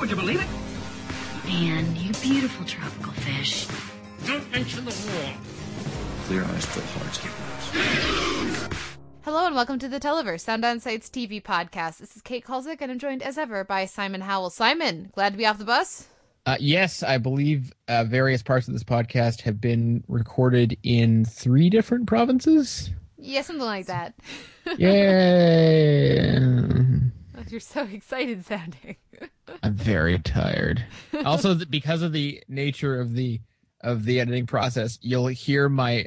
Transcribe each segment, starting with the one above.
Would you believe it? Man, you beautiful tropical fish. Don't mention the war. Clear eyes, full hearts, get lost. Hello and welcome to the Televerse, Sound On Sight's TV podcast. This is Kate Kulzick and I'm joined as ever by Simon Howell. Simon, glad to be off the bus? Uh, yes, I believe uh, various parts of this podcast have been recorded in three different provinces. Yeah, something like that. Yeah. You're so excited sounding. I'm very tired. Also, because of the nature of the of the editing process, you'll hear my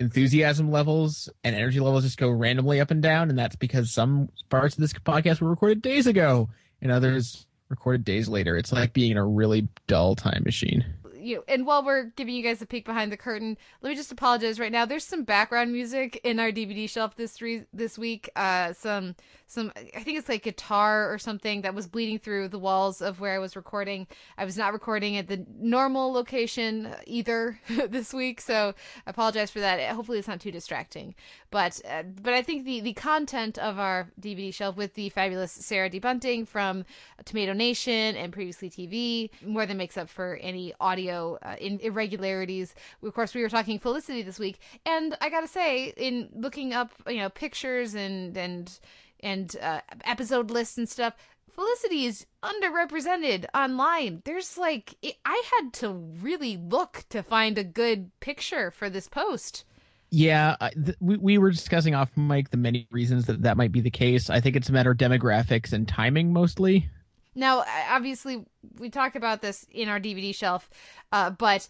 enthusiasm levels and energy levels just go randomly up and down, and that's because some parts of this podcast were recorded days ago, and others recorded days later. It's like being in a really dull time machine. you and while we're giving you guys a peek behind the curtain, let me just apologize right now. There's some background music in our DVD shelf this re- this week. Uh, some some I think it's like guitar or something that was bleeding through the walls of where I was recording. I was not recording at the normal location either this week, so I apologize for that. Hopefully, it's not too distracting. But uh, but I think the the content of our DVD shelf with the fabulous Sarah D. Bunting from Tomato Nation and previously TV more than makes up for any audio uh, in irregularities. Of course, we were talking Felicity this week, and I gotta say, in looking up you know pictures and and and uh, episode lists and stuff. Felicity is underrepresented online. There's like, it, I had to really look to find a good picture for this post. Yeah, I- th- we we were discussing off mic the many reasons that that might be the case. I think it's a matter of demographics and timing mostly. Now, obviously, we talked about this in our DVD shelf, uh, but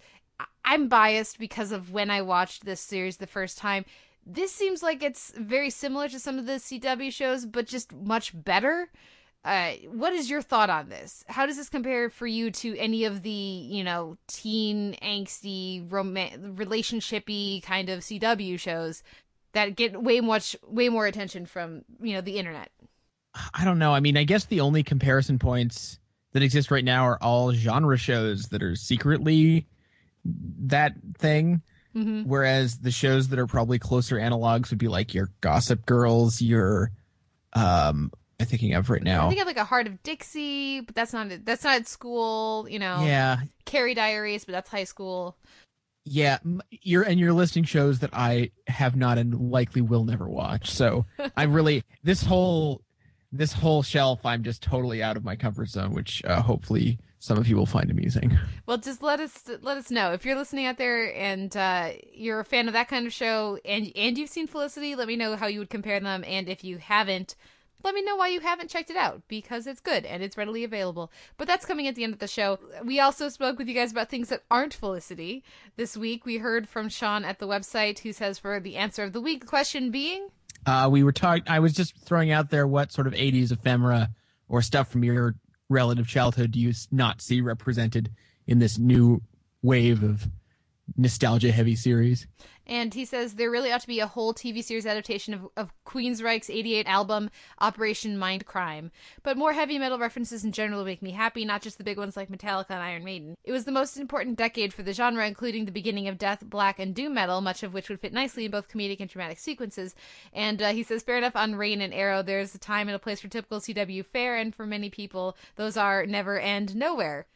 I'm biased because of when I watched this series the first time. This seems like it's very similar to some of the CW shows, but just much better. Uh, what is your thought on this? How does this compare for you to any of the, you know, teen angsty, rom- relationshipy kind of CW shows that get way much, way more attention from, you know, the internet? I don't know. I mean, I guess the only comparison points that exist right now are all genre shows that are secretly that thing. Hmm Whereas the shows that are probably closer analogs would be like your Gossip Girls, your um I'm thinking of right now. I think of like a Hart of Dixie, but that's not that's not at school. You know, Yeah, Carrie Diaries, but that's high school. yeah. You're and you're listing shows that I have not and likely will never watch. So I'm really this whole this whole shelf. I'm just totally out of my comfort zone, which uh, hopefully some of you will find amusing. Well, just let us let us know if you're listening out there and uh, you're a fan of that kind of show, and and you've seen Felicity. Let me know how you would compare them, and if you haven't. Let me know why you haven't checked it out because it's good and it's readily available. But that's coming at the end of the show. We also spoke with you guys about things that aren't Felicity. This week we heard from Sean at the website who says for the answer of the week question being Uh, we were talking. I was just throwing out there what sort of '80s ephemera or stuff from your relative childhood do you not see represented in this new wave of nostalgia-heavy series? And he says there really ought to be a whole TV series adaptation of, of Queensryche's 88 album, Operation Mindcrime. But more heavy metal references in general make me happy, not just the big ones like Metallica and Iron Maiden. It was the most important decade for the genre, including the beginning of death, black, and doom metal, much of which would fit nicely in both comedic and dramatic sequences. And uh, he says, fair enough on Reign and Arrow, there's a time and a place for typical CW fare, and for many people, those are never and nowhere.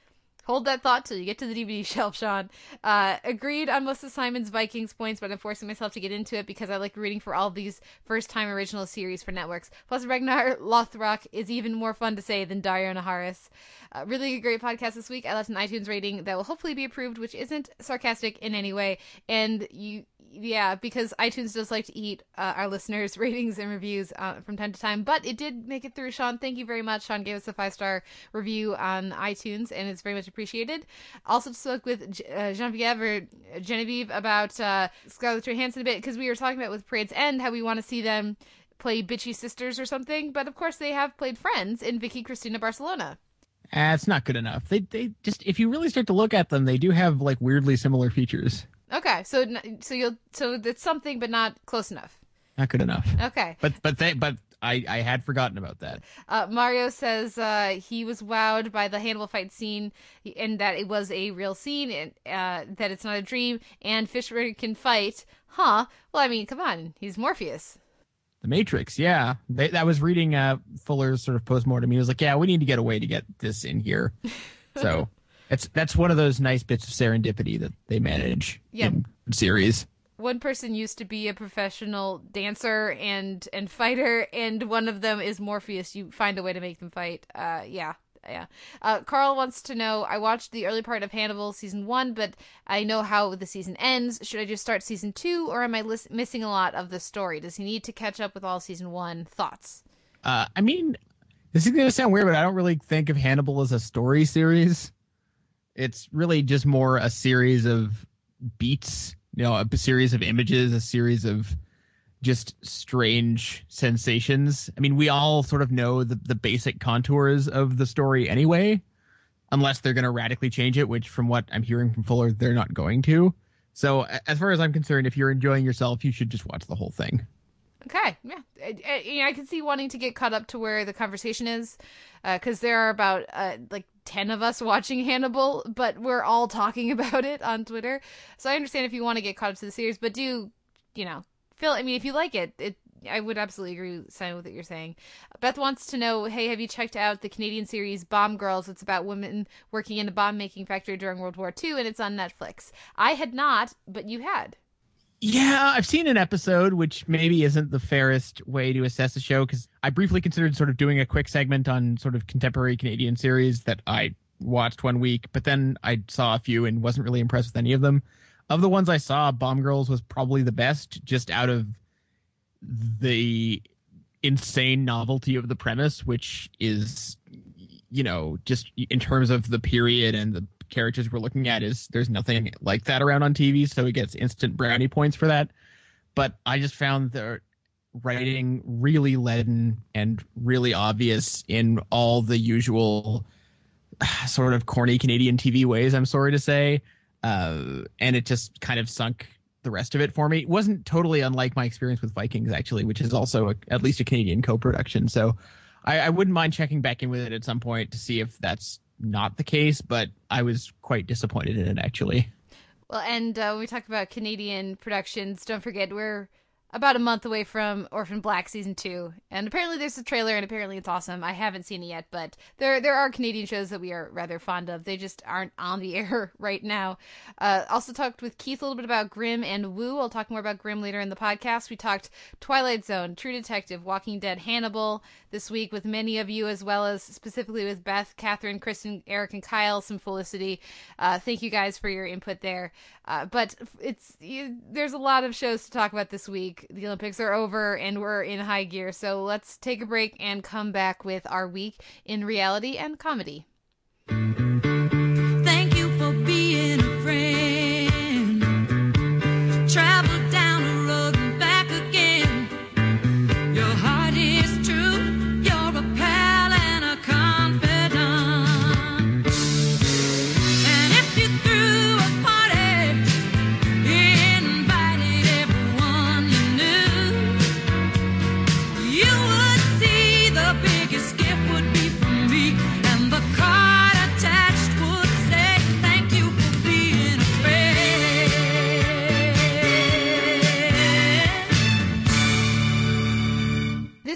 Hold that thought till you get to the DVD shelf, Sean. Uh, agreed on most of Simon's Vikings points, but I'm forcing myself to get into it because I like reading for all these first time original series for networks. Plus, Ragnar Lothbrok is even more fun to say than Daario Naharis. Uh, really great podcast this week. I left an iTunes rating that will hopefully be approved, which isn't sarcastic in any way. And you, yeah, because iTunes does like to eat uh, our listeners' ratings and reviews uh, from time to time, but it did make it through. Sean, thank you very much. Sean gave us a five star review on iTunes, and it's very much appreciated. Also spoke with uh, Genevieve or Genevieve about uh, Scarlett Johansson a bit because we were talking about with Parade's End how we want to see them play bitchy sisters or something, but of course they have played friends in Vicky Cristina Barcelona. Uh, it's not good enough. They they just if you really start to look at them, they do have like weirdly similar features. Okay, so so you'll so it's something, but not close enough. Not good enough. Okay. But but they but I I had forgotten about that. Uh, Mario says uh, he was wowed by the Hannibal fight scene and that it was a real scene and uh, that it's not a dream and Fishburne can fight. Huh? Well, I mean, come on, he's Morpheus. The Matrix, yeah. They, I was reading uh, Fuller's sort of postmortem. He was like, "Yeah, we need to get a way to get this in here." So it's that's one of those nice bits of serendipity that they manage Yeah. in series. One person used to be a professional dancer and and fighter, and one of them is Morpheus. You find a way to make them fight. Uh, yeah. Yeah. Uh, Carl wants to know I watched the early part of Hannibal season one, but I know how the season ends. Should I just start season two, or am I lis- missing a lot of the story? Does he need to catch up with all season one? Thoughts? Uh, I mean, this is gonna sound weird, but I don't really think of Hannibal as a story series. It's really just more a series of beats, you know, a series of images, a series of just strange sensations. I mean, we all sort of know the, the basic contours of the story anyway, unless they're going to radically change it, which from what I'm hearing from Fuller, they're not going to. So, as far as I'm concerned, if you're enjoying yourself, you should just watch the whole thing. Okay, yeah, I, I, I can see wanting to get caught up to where the conversation is, because there are about uh, like ten of us watching Hannibal, but we're all talking about it on Twitter. So I understand if you want to get caught up to the series, but do you know, Phil? I mean, if you like it, it. I would absolutely agree with sign with what you're saying. Beth wants to know, hey, have you checked out the Canadian series Bomb Girls? It's about women working in a bomb making factory during World War II, and it's on Netflix. I had not, but you had. Yeah, I've seen an episode, which maybe isn't the fairest way to assess the show because I briefly considered sort of doing a quick segment on sort of contemporary Canadian series that I watched one week, but then I saw a few and wasn't really impressed with any of them. Of the ones I saw, Bomb Girls was probably the best, just out of the insane novelty of the premise, which is, you know, just in terms of the period and the characters we're looking at is there's nothing like that around on TV, so it gets instant brownie points for that. But I just found the writing really leaden and really obvious in all the usual sort of corny Canadian TV ways, I'm sorry to say. Uh, and it just kind of sunk the rest of it for me. It wasn't totally unlike my experience with Vikings, actually, which is also a, at least a Canadian co production. So I, I wouldn't mind checking back in with it at some point to see if that's not the case, but I was quite disappointed in it, actually. Well, and uh, when we talk about Canadian productions, don't forget we're about a month away from Orphan Black season two, and apparently there's a trailer, and apparently it's awesome. I haven't seen it yet, but there there are Canadian shows that we are rather fond of. They just aren't on the air right now. Uh, also talked with Keith a little bit about Grimm and Woo. I'll talk more about Grimm later in the podcast. We talked Twilight Zone, True Detective, Walking Dead, Hannibal this week with many of you, as well as specifically with Beth, Catherine, Kristen, Eric, and Kyle. Some Felicity. Uh, thank you guys for your input there. Uh, but it's you, there's a lot of shows to talk about this week. The Olympics are over and we're in high gear. So let's take a break and come back with our week in reality and comedy. Thank you for being a friend.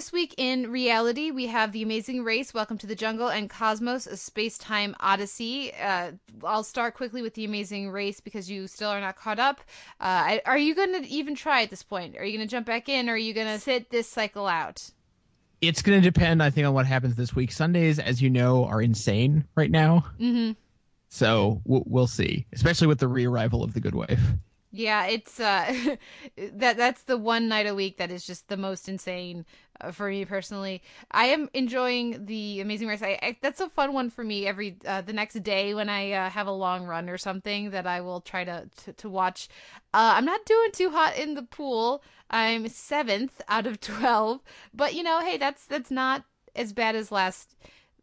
This week in reality, we have The Amazing Race, Welcome to the Jungle, and Cosmos, A Space Time Odyssey. Uh, I'll start quickly with The Amazing Race because you still are not caught up. Uh, are you going to even try at this point? Are you going to jump back in or are you going to sit this cycle out? It's going to depend, I think, on what happens this week. Sundays, as you know, are insane right now. Mm-hmm. So we'll, we'll see, especially with the re-arrival of the Good Wife. Yeah, it's uh that that's the one night a week that is just the most insane uh, for me personally. I am enjoying the Amazing Race. I, I that's a fun one for me every uh, the next day when I uh, have a long run or something that I will try to to, to watch. Uh, I'm not doing too hot in the pool. I'm seventh out of twelve, but you know, hey, that's that's not as bad as last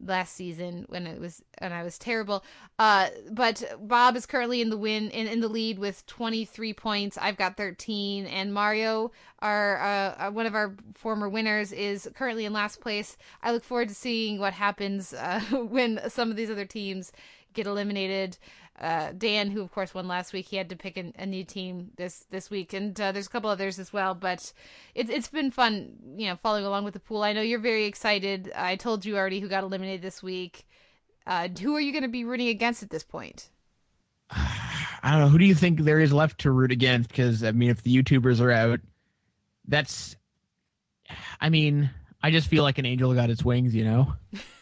last season when it was and I was terrible. Uh, but Bob is currently in the win in, in the lead with 23 points. I've got 13, and Mario, our uh, one of our former winners, is currently in last place. I look forward to seeing what happens uh, when some of these other teams get eliminated. Uh, Dan, who of course won last week, he had to pick a, a new team this this week, and uh, there's a couple others as well. But it's it's been fun, you know, following along with the pool. I know you're very excited. I told you already who got eliminated this week. Uh, who are you going to be rooting against at this point? I don't know. Who do you think there is left to root against? Because I mean, if the YouTubers are out, that's. I mean, I just feel like an angel got its wings, you know.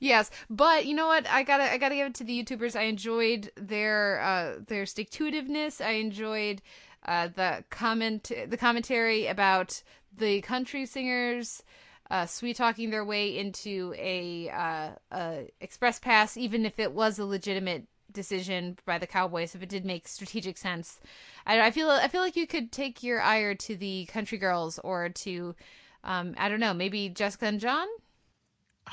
yes, but you know what? I gotta I gotta give it to the YouTubers. I enjoyed their uh, their stick to itiveness. I enjoyed uh, the comment the commentary about the country singers. Uh, sweet talking their way into a, uh, a express pass, even if it was a legitimate decision by the Cowboys, if it did make strategic sense. I, I feel I feel like you could take your ire to the country girls or to um, I don't know, maybe Jessica and John.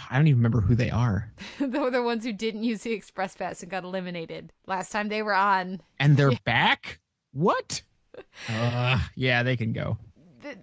I don't even remember who they are. They're the ones who didn't use the Express Pass and got eliminated last time they were on. And they're back? What? Uh, yeah, they can go.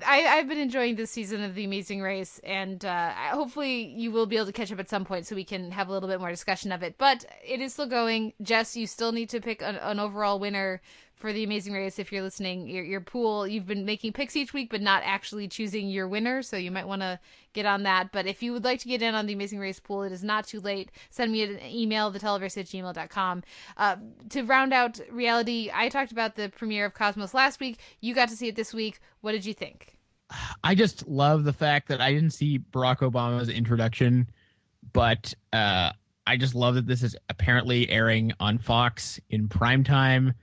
I, I've been enjoying this season of The Amazing Race, and uh, hopefully you will be able to catch up at some point so we can have a little bit more discussion of it. But it is still going. Jess, you still need to pick an, an overall winner for the Amazing Race if you're listening. Your, your pool, you've been making picks each week, but not actually choosing your winner, so you might want to get on that. But if you would like to get in on the Amazing Race pool, it is not too late. Send me an email, theteleverse at gmail.com. Uh, to round out reality, I talked about the premiere of Cosmos last week. You got to see it this week. What did you think? I just love the fact that I didn't see Barack Obama's introduction, but uh, I just love that this is apparently airing on Fox in prime time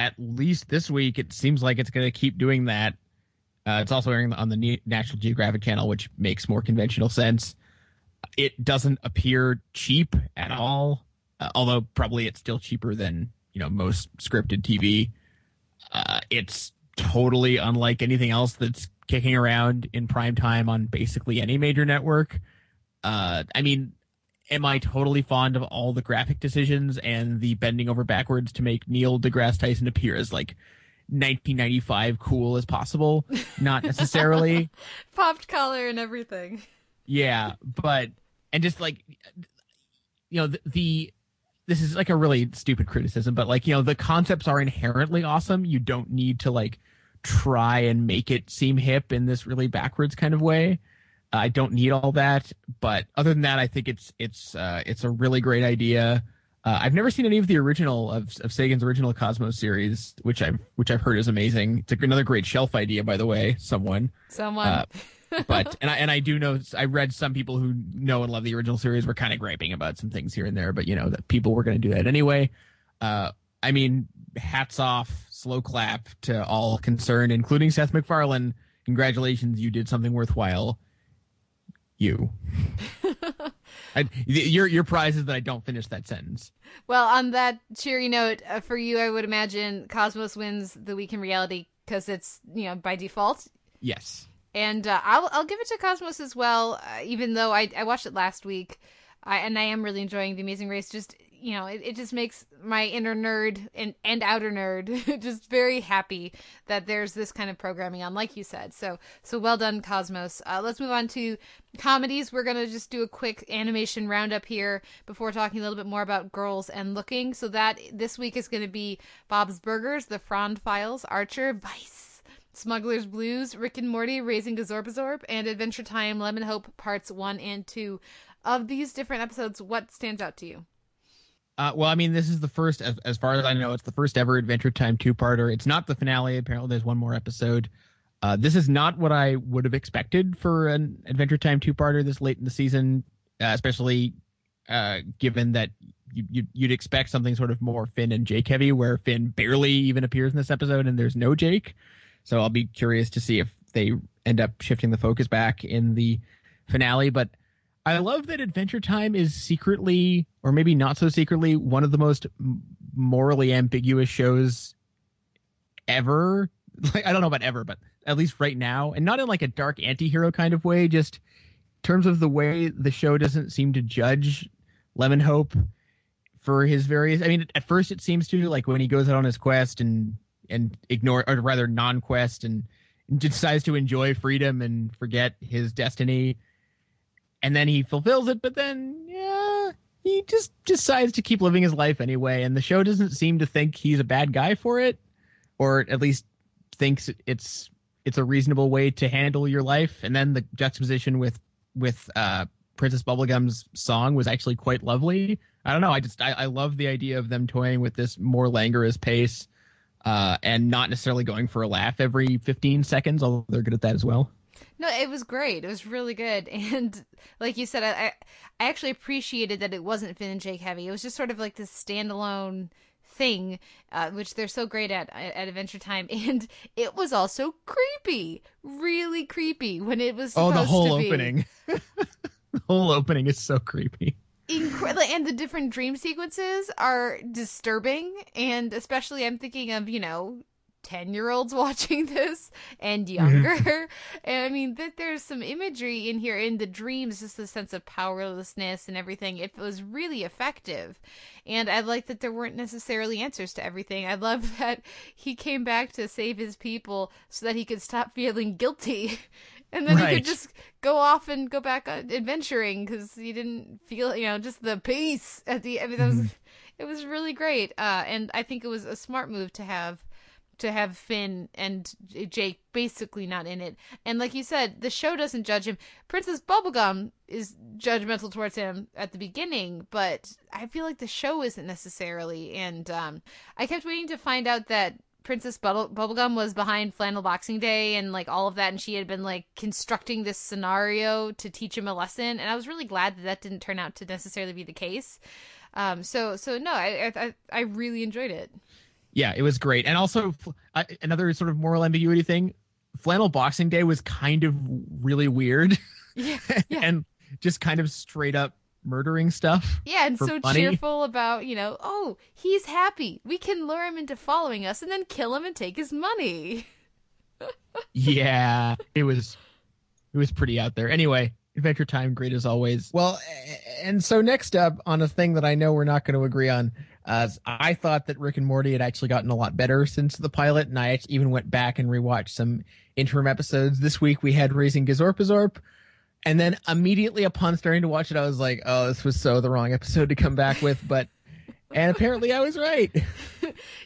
at least this week, it seems like it's going to keep doing that. Uh, it's also airing on the National Geographic Channel, which makes more conventional sense. It doesn't appear cheap at all, uh, although probably it's still cheaper than you know most scripted TV. Uh, it's totally unlike anything else that's kicking around in prime time on basically any major network. Uh, I mean, am I totally fond of all the graphic decisions and the bending over backwards to make Neil deGrasse Tyson appear as like 1995 cool as possible? Not necessarily. Popped collar and everything. Yeah, but and just like you know the, the this is like a really stupid criticism, but like you know the concepts are inherently awesome. You don't need to like try and make it seem hip in this really backwards kind of way. I don't need all that, but other than that, I think it's it's uh, it's a really great idea. Uh, I've never seen any of the original of, of Sagan's original Cosmos series, which I've which I've heard is amazing. It's another great shelf idea, by the way. Someone, someone, uh, but and I and I do know I read some people who know and love the original series were kind of griping about some things here and there, but you know that people were going to do that anyway. Uh, I mean, hats off, slow clap to all concerned, including Seth MacFarlane. Congratulations, you did something worthwhile you. I, your your prize is that I don't finish that sentence. Well, on that cheery note, uh, for you, I would imagine Cosmos wins the week in reality because it's you know by default. Yes. And uh, I'll I'll give it to Cosmos as well, uh, even though I I watched it last week, I, and I am really enjoying the Amazing Race. Just you know, it, it just makes my inner nerd and, and outer nerd just very happy that there's this kind of programming on, like you said. So, so well done, Cosmos. Uh, let's move on to comedies. We're going to just do a quick animation roundup here before talking a little bit more about girls and looking. So that this week is going to be Bob's Burgers, The Frond Files, Archer, Vice. Smuggler's Blues, Rick and Morty, Raising Gazorpazorp, and Adventure Time Lemon Hope Parts 1 and 2. Of these different episodes, what stands out to you? Uh, well, I mean, this is the first, as, as far as I know, it's the first ever Adventure Time two-parter. It's not the finale. Apparently, there's one more episode. Uh, this is not what I would have expected for an Adventure Time two-parter this late in the season, uh, especially uh, given that you, you, you'd expect something sort of more Finn and Jake heavy, where Finn barely even appears in this episode and there's no Jake. So I'll be curious to see if they end up shifting the focus back in the finale. But I love that Adventure Time is secretly, or maybe not so secretly, one of the most morally ambiguous shows ever. Like I don't know about ever, but at least right now, and not in like a dark anti-hero kind of way. Just in terms of the way the show doesn't seem to judge Lemon Hope for his various. I mean, at first it seems to like when he goes out on his quest and and ignore or rather non-quest and decides to enjoy freedom and forget his destiny and then he fulfills it but then yeah he just decides to keep living his life anyway and the show doesn't seem to think he's a bad guy for it or at least thinks it's it's a reasonable way to handle your life. And then the juxtaposition with with uh princess bubblegum's song was actually quite lovely. I don't know i just i, I love the idea of them toying with this more languorous pace uh and not necessarily going for a laugh every 15 seconds although they're good at that as well No, it was great. It was really good, and like you said, I I actually appreciated that it wasn't Finn and Jake heavy. It was just sort of like this standalone thing, uh, which they're so great at at Adventure Time, and it was also creepy, really creepy when it was. oh the whole opening the whole opening is so creepy incredible and the different dream sequences are disturbing and especially i'm thinking of you know 10 year olds watching this and younger. And i mean that there's some imagery in here in the dreams just the sense of powerlessness and everything. It was really effective. And i like that there weren't necessarily answers to everything. I love that he came back to save his people so that he could stop feeling guilty. And then he could just go off and go back on adventuring because he didn't feel you know just the peace at the i mean that was it was really great. Uh and i think it was a smart move to have to have finn and jake basically not in it and like you said the show doesn't judge him princess bubblegum is judgmental towards him at the beginning but i feel like the show isn't necessarily and um i kept waiting to find out that Princess Bubble- Bubblegum was behind Flannel Boxing Day and like all of that, and she had been like constructing this scenario to teach him a lesson. And I was really glad that that didn't turn out to necessarily be the case. Um, so so no, I I I really enjoyed it. Yeah it was great and also uh, another sort of moral ambiguity thing flannel boxing day was kind of really weird Yeah, yeah. and just kind of straight up murdering stuff Yeah, and so money. cheerful about you know, oh, he's happy. We can lure him into following us, and then kill him and take his money. yeah it was it was pretty out there anyway adventure time great as always well and so next up on a thing that i know we're not going to agree on uh, i thought that rick and morty had actually gotten a lot better since the pilot and i even went back and rewatched some interim episodes. This week we had raising gazorpazorp and then immediately upon starting to watch it i was like oh this was so the wrong episode to come back with but and apparently i was right.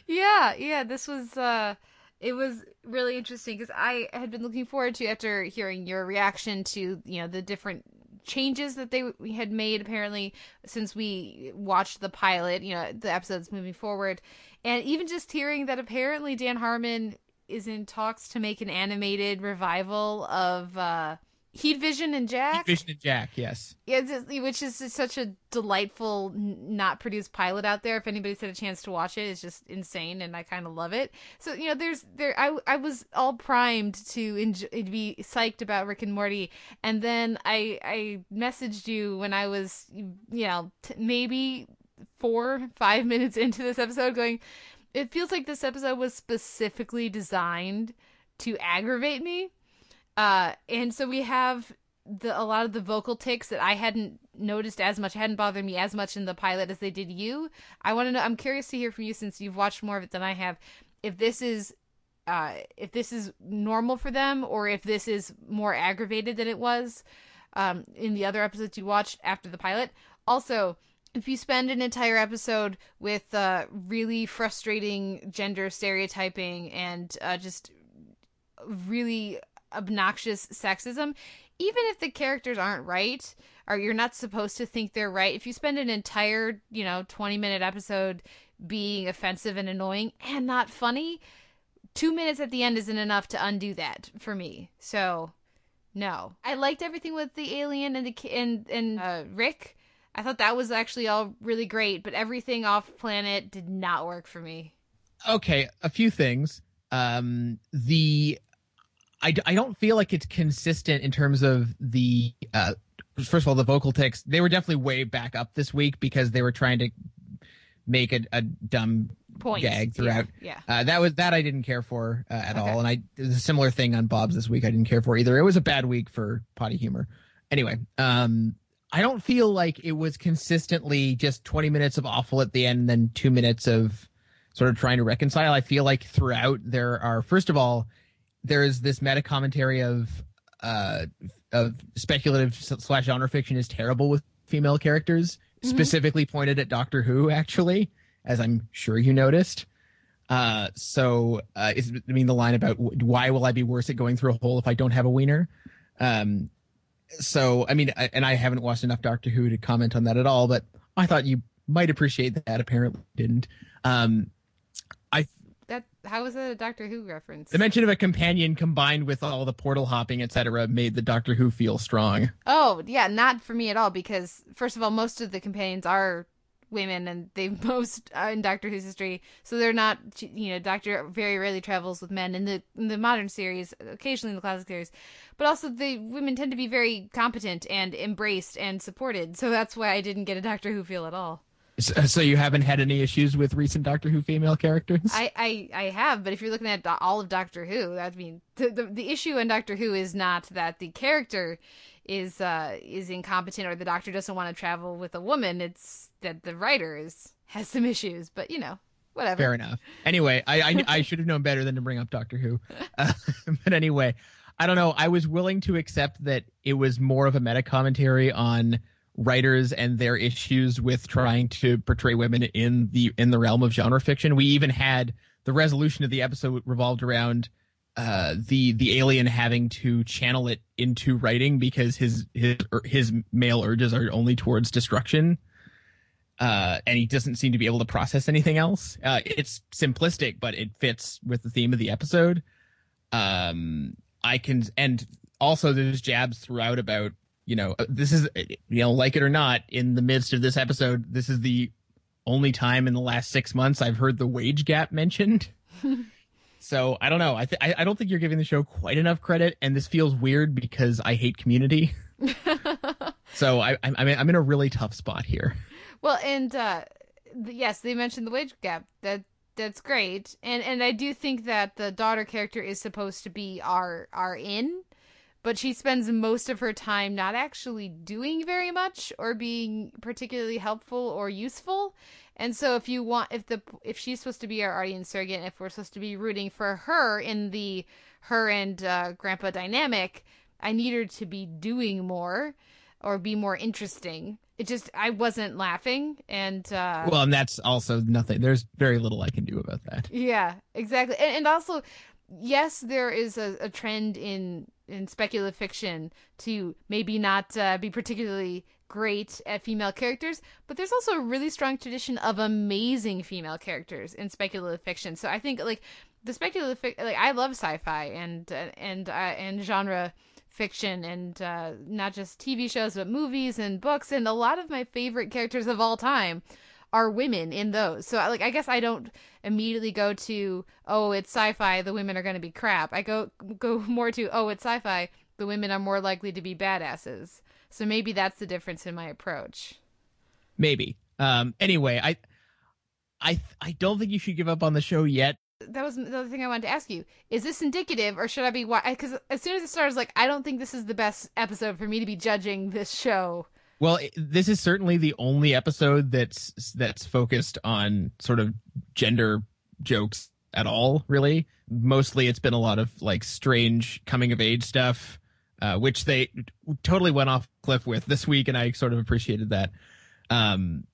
Yeah, yeah, this was uh it was really interesting because I had been looking forward to after hearing your reaction to you know the different changes that they had made apparently since we watched the pilot you know the episodes moving forward. And even just hearing that apparently Dan Harmon is in talks to make an animated revival of uh Heat Vision and Jack Heat vision and jack yes yeah, just- which is such a delightful, not produced pilot out there. If anybody's had a chance to watch it, it's just insane, and I kind of love it. So you know, there's there. I I was all primed to enjoy, be psyched about Rick and Morty, and then I I messaged you when I was you know t- maybe four five minutes into this episode, going, it feels like this episode was specifically designed to aggravate me. Uh, and so we have the a lot of the vocal ticks that I hadn't noticed as much, hadn't bothered me as much in the pilot as they did you. I want to know. I'm curious to hear from you since you've watched more of it than I have. If this is, uh, if this is normal for them, or if this is more aggravated than it was, um, in the other episodes you watched after the pilot. Also, if you spend an entire episode with uh, really frustrating gender stereotyping and uh, just really obnoxious sexism, even if the characters aren't right, or you're not supposed to think they're right, if you spend an entire, you know, 20 minute episode being offensive and annoying and not funny, two minutes at the end isn't enough to undo that for me. So, no. I liked everything with the alien and the and and uh, Rick. I thought that was actually all really great, but everything off planet did not work for me. okay a few things um the I, I don't feel like it's consistent in terms of the uh first of all the vocal ticks they were definitely way back up this week because they were trying to make a, a dumb Point. gag throughout Yeah. uh, that was that I didn't care for uh, at Okay. all, and I there's a similar thing on Bob's this week. I didn't care for either. It was a bad week for potty humor. Anyway, um, I don't feel like it was consistently just 20 minutes of awful at the end, and then two minutes of sort of trying to reconcile. I feel like throughout there are, first of all, there is this meta commentary of uh of speculative slash genre fiction is terrible with female characters, specifically pointed at Doctor Who, actually, as I'm sure you noticed. Uh, so uh, is I mean the line about why will I be worse at going through a hole if I don't have a wiener? Um, so I mean, I, and I haven't watched enough Doctor Who to comment on that at all, but I thought you might appreciate that. Apparently, didn't. Um, how is that a Doctor Who reference? the mention of a companion combined with all the portal hopping, etc., made the Doctor Who feel strong. Oh, yeah, not for me at all because first of all, most of the companions are women and they most are in Doctor Who's history, so they're not you know, Doctor very rarely travels with men in the in the modern series, occasionally in the classic series. But also the women tend to be very competent and embraced and supported. So that's why I didn't get a Doctor Who feel at all. So, so you haven't had any issues with recent Doctor Who female characters? I, I, I have, but if you're looking at all of Doctor Who, that mean the, the the issue in Doctor Who is not that the character is uh is incompetent or the doctor doesn't want to travel with a woman. It's that the writer is has some issues. But you know, whatever. Fair enough. Anyway, I I, I should have known better than to bring up Doctor Who. Uh, but anyway, I don't know. I was willing to accept that it was more of a meta commentary on writers and their issues with trying to portray women in the in the realm of genre fiction. We even had the resolution of the episode revolved around uh the the alien having to channel it into writing because his his his male urges are only towards destruction uh, and he doesn't seem to be able to process anything else. Uh, it's simplistic, but it fits with the theme of the episode. Um, I can, and also there's jabs throughout about, you know, uh, this is, you know, like it or not, in the midst of this episode, this is the only time in the last six months I've heard the wage gap mentioned. so I don't know. I, th- I I don't think you're giving the show quite enough credit, and this feels weird because I hate Community. so I, I'm I'm in- a really tough spot here. Well, and uh, yes, they mentioned the wage gap. That that's great, and and I do think that the daughter character is supposed to be our our in, but she spends most of her time not actually doing very much or being particularly helpful or useful. And so, if you want, if the if she's supposed to be our audience surrogate, and if we're supposed to be rooting for her in the her and uh, Grandpa dynamic, I need her to be doing more or be more interesting. It just I wasn't laughing and uh Well, and that's also nothing. There's very little I can do about that. yeah, exactly. And, and also yes, there is a, a trend in in speculative fiction to maybe not uh, be particularly great at female characters, but there's also a really strong tradition of amazing female characters in speculative fiction. So I think like the speculative fic- like I love sci-fi and uh, and uh, and genre fiction and uh, not just TV shows but movies and books and a lot of my favorite characters of all time are women in those. So like I guess I don't immediately go to oh it's sci-fi the women are going to be crap. I go go more to oh it's sci-fi the women are more likely to be badasses. So maybe that's the difference in my approach. Maybe. Um. Anyway, I, I, I don't think you should give up on the show yet. That was the other thing I wanted to ask you. Is this indicative or should I be because as soon as it starts like I don't think this is the best episode for me to be judging this show. Well, this is certainly the only episode that's that's focused on sort of gender jokes at all. Really, mostly it's been a lot of like strange coming of age stuff, uh, which they totally went off cliff with this week, and I sort of appreciated that. Um,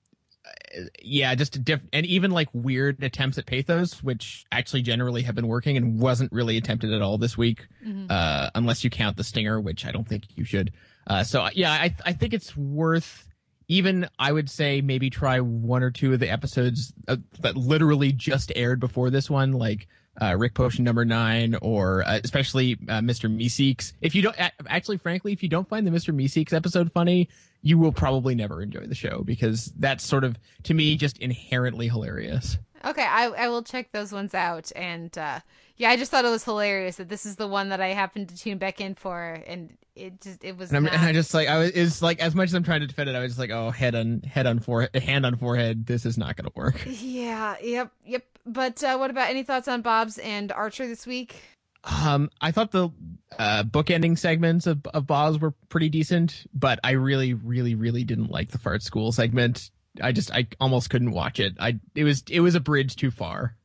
yeah, just a diff- and even like weird attempts at pathos, which actually generally have been working and wasn't really attempted at all this week, uh, unless you count the stinger, which I don't think you should. Uh, so yeah, I I think it's worth even I would say maybe try one or two of the episodes uh, that literally just aired before this one, like uh, Rick Potion number nine, or uh, especially uh, Mr. Meeseeks. If you don't, actually, frankly, if you don't find the Mr. Meeseeks episode funny, you will probably never enjoy the show because that's sort of to me just inherently hilarious. Okay, I I will check those ones out and uh yeah, I just thought it was hilarious that this is the one that I happened to tune back in for and it just it was And, not... and I just like I was it's like as much as I'm trying to defend it, I was just like, oh, head on head on forehead, hand on forehead. This is not going to work. Yeah, yep, yep. But uh what about any thoughts on Bob's and Archer this week? Um, I thought the uh, bookending segments of, of Bob's were pretty decent, but I really, really, really didn't like the fart school segment. I just, I almost couldn't watch it. I, it was, it was a bridge too far.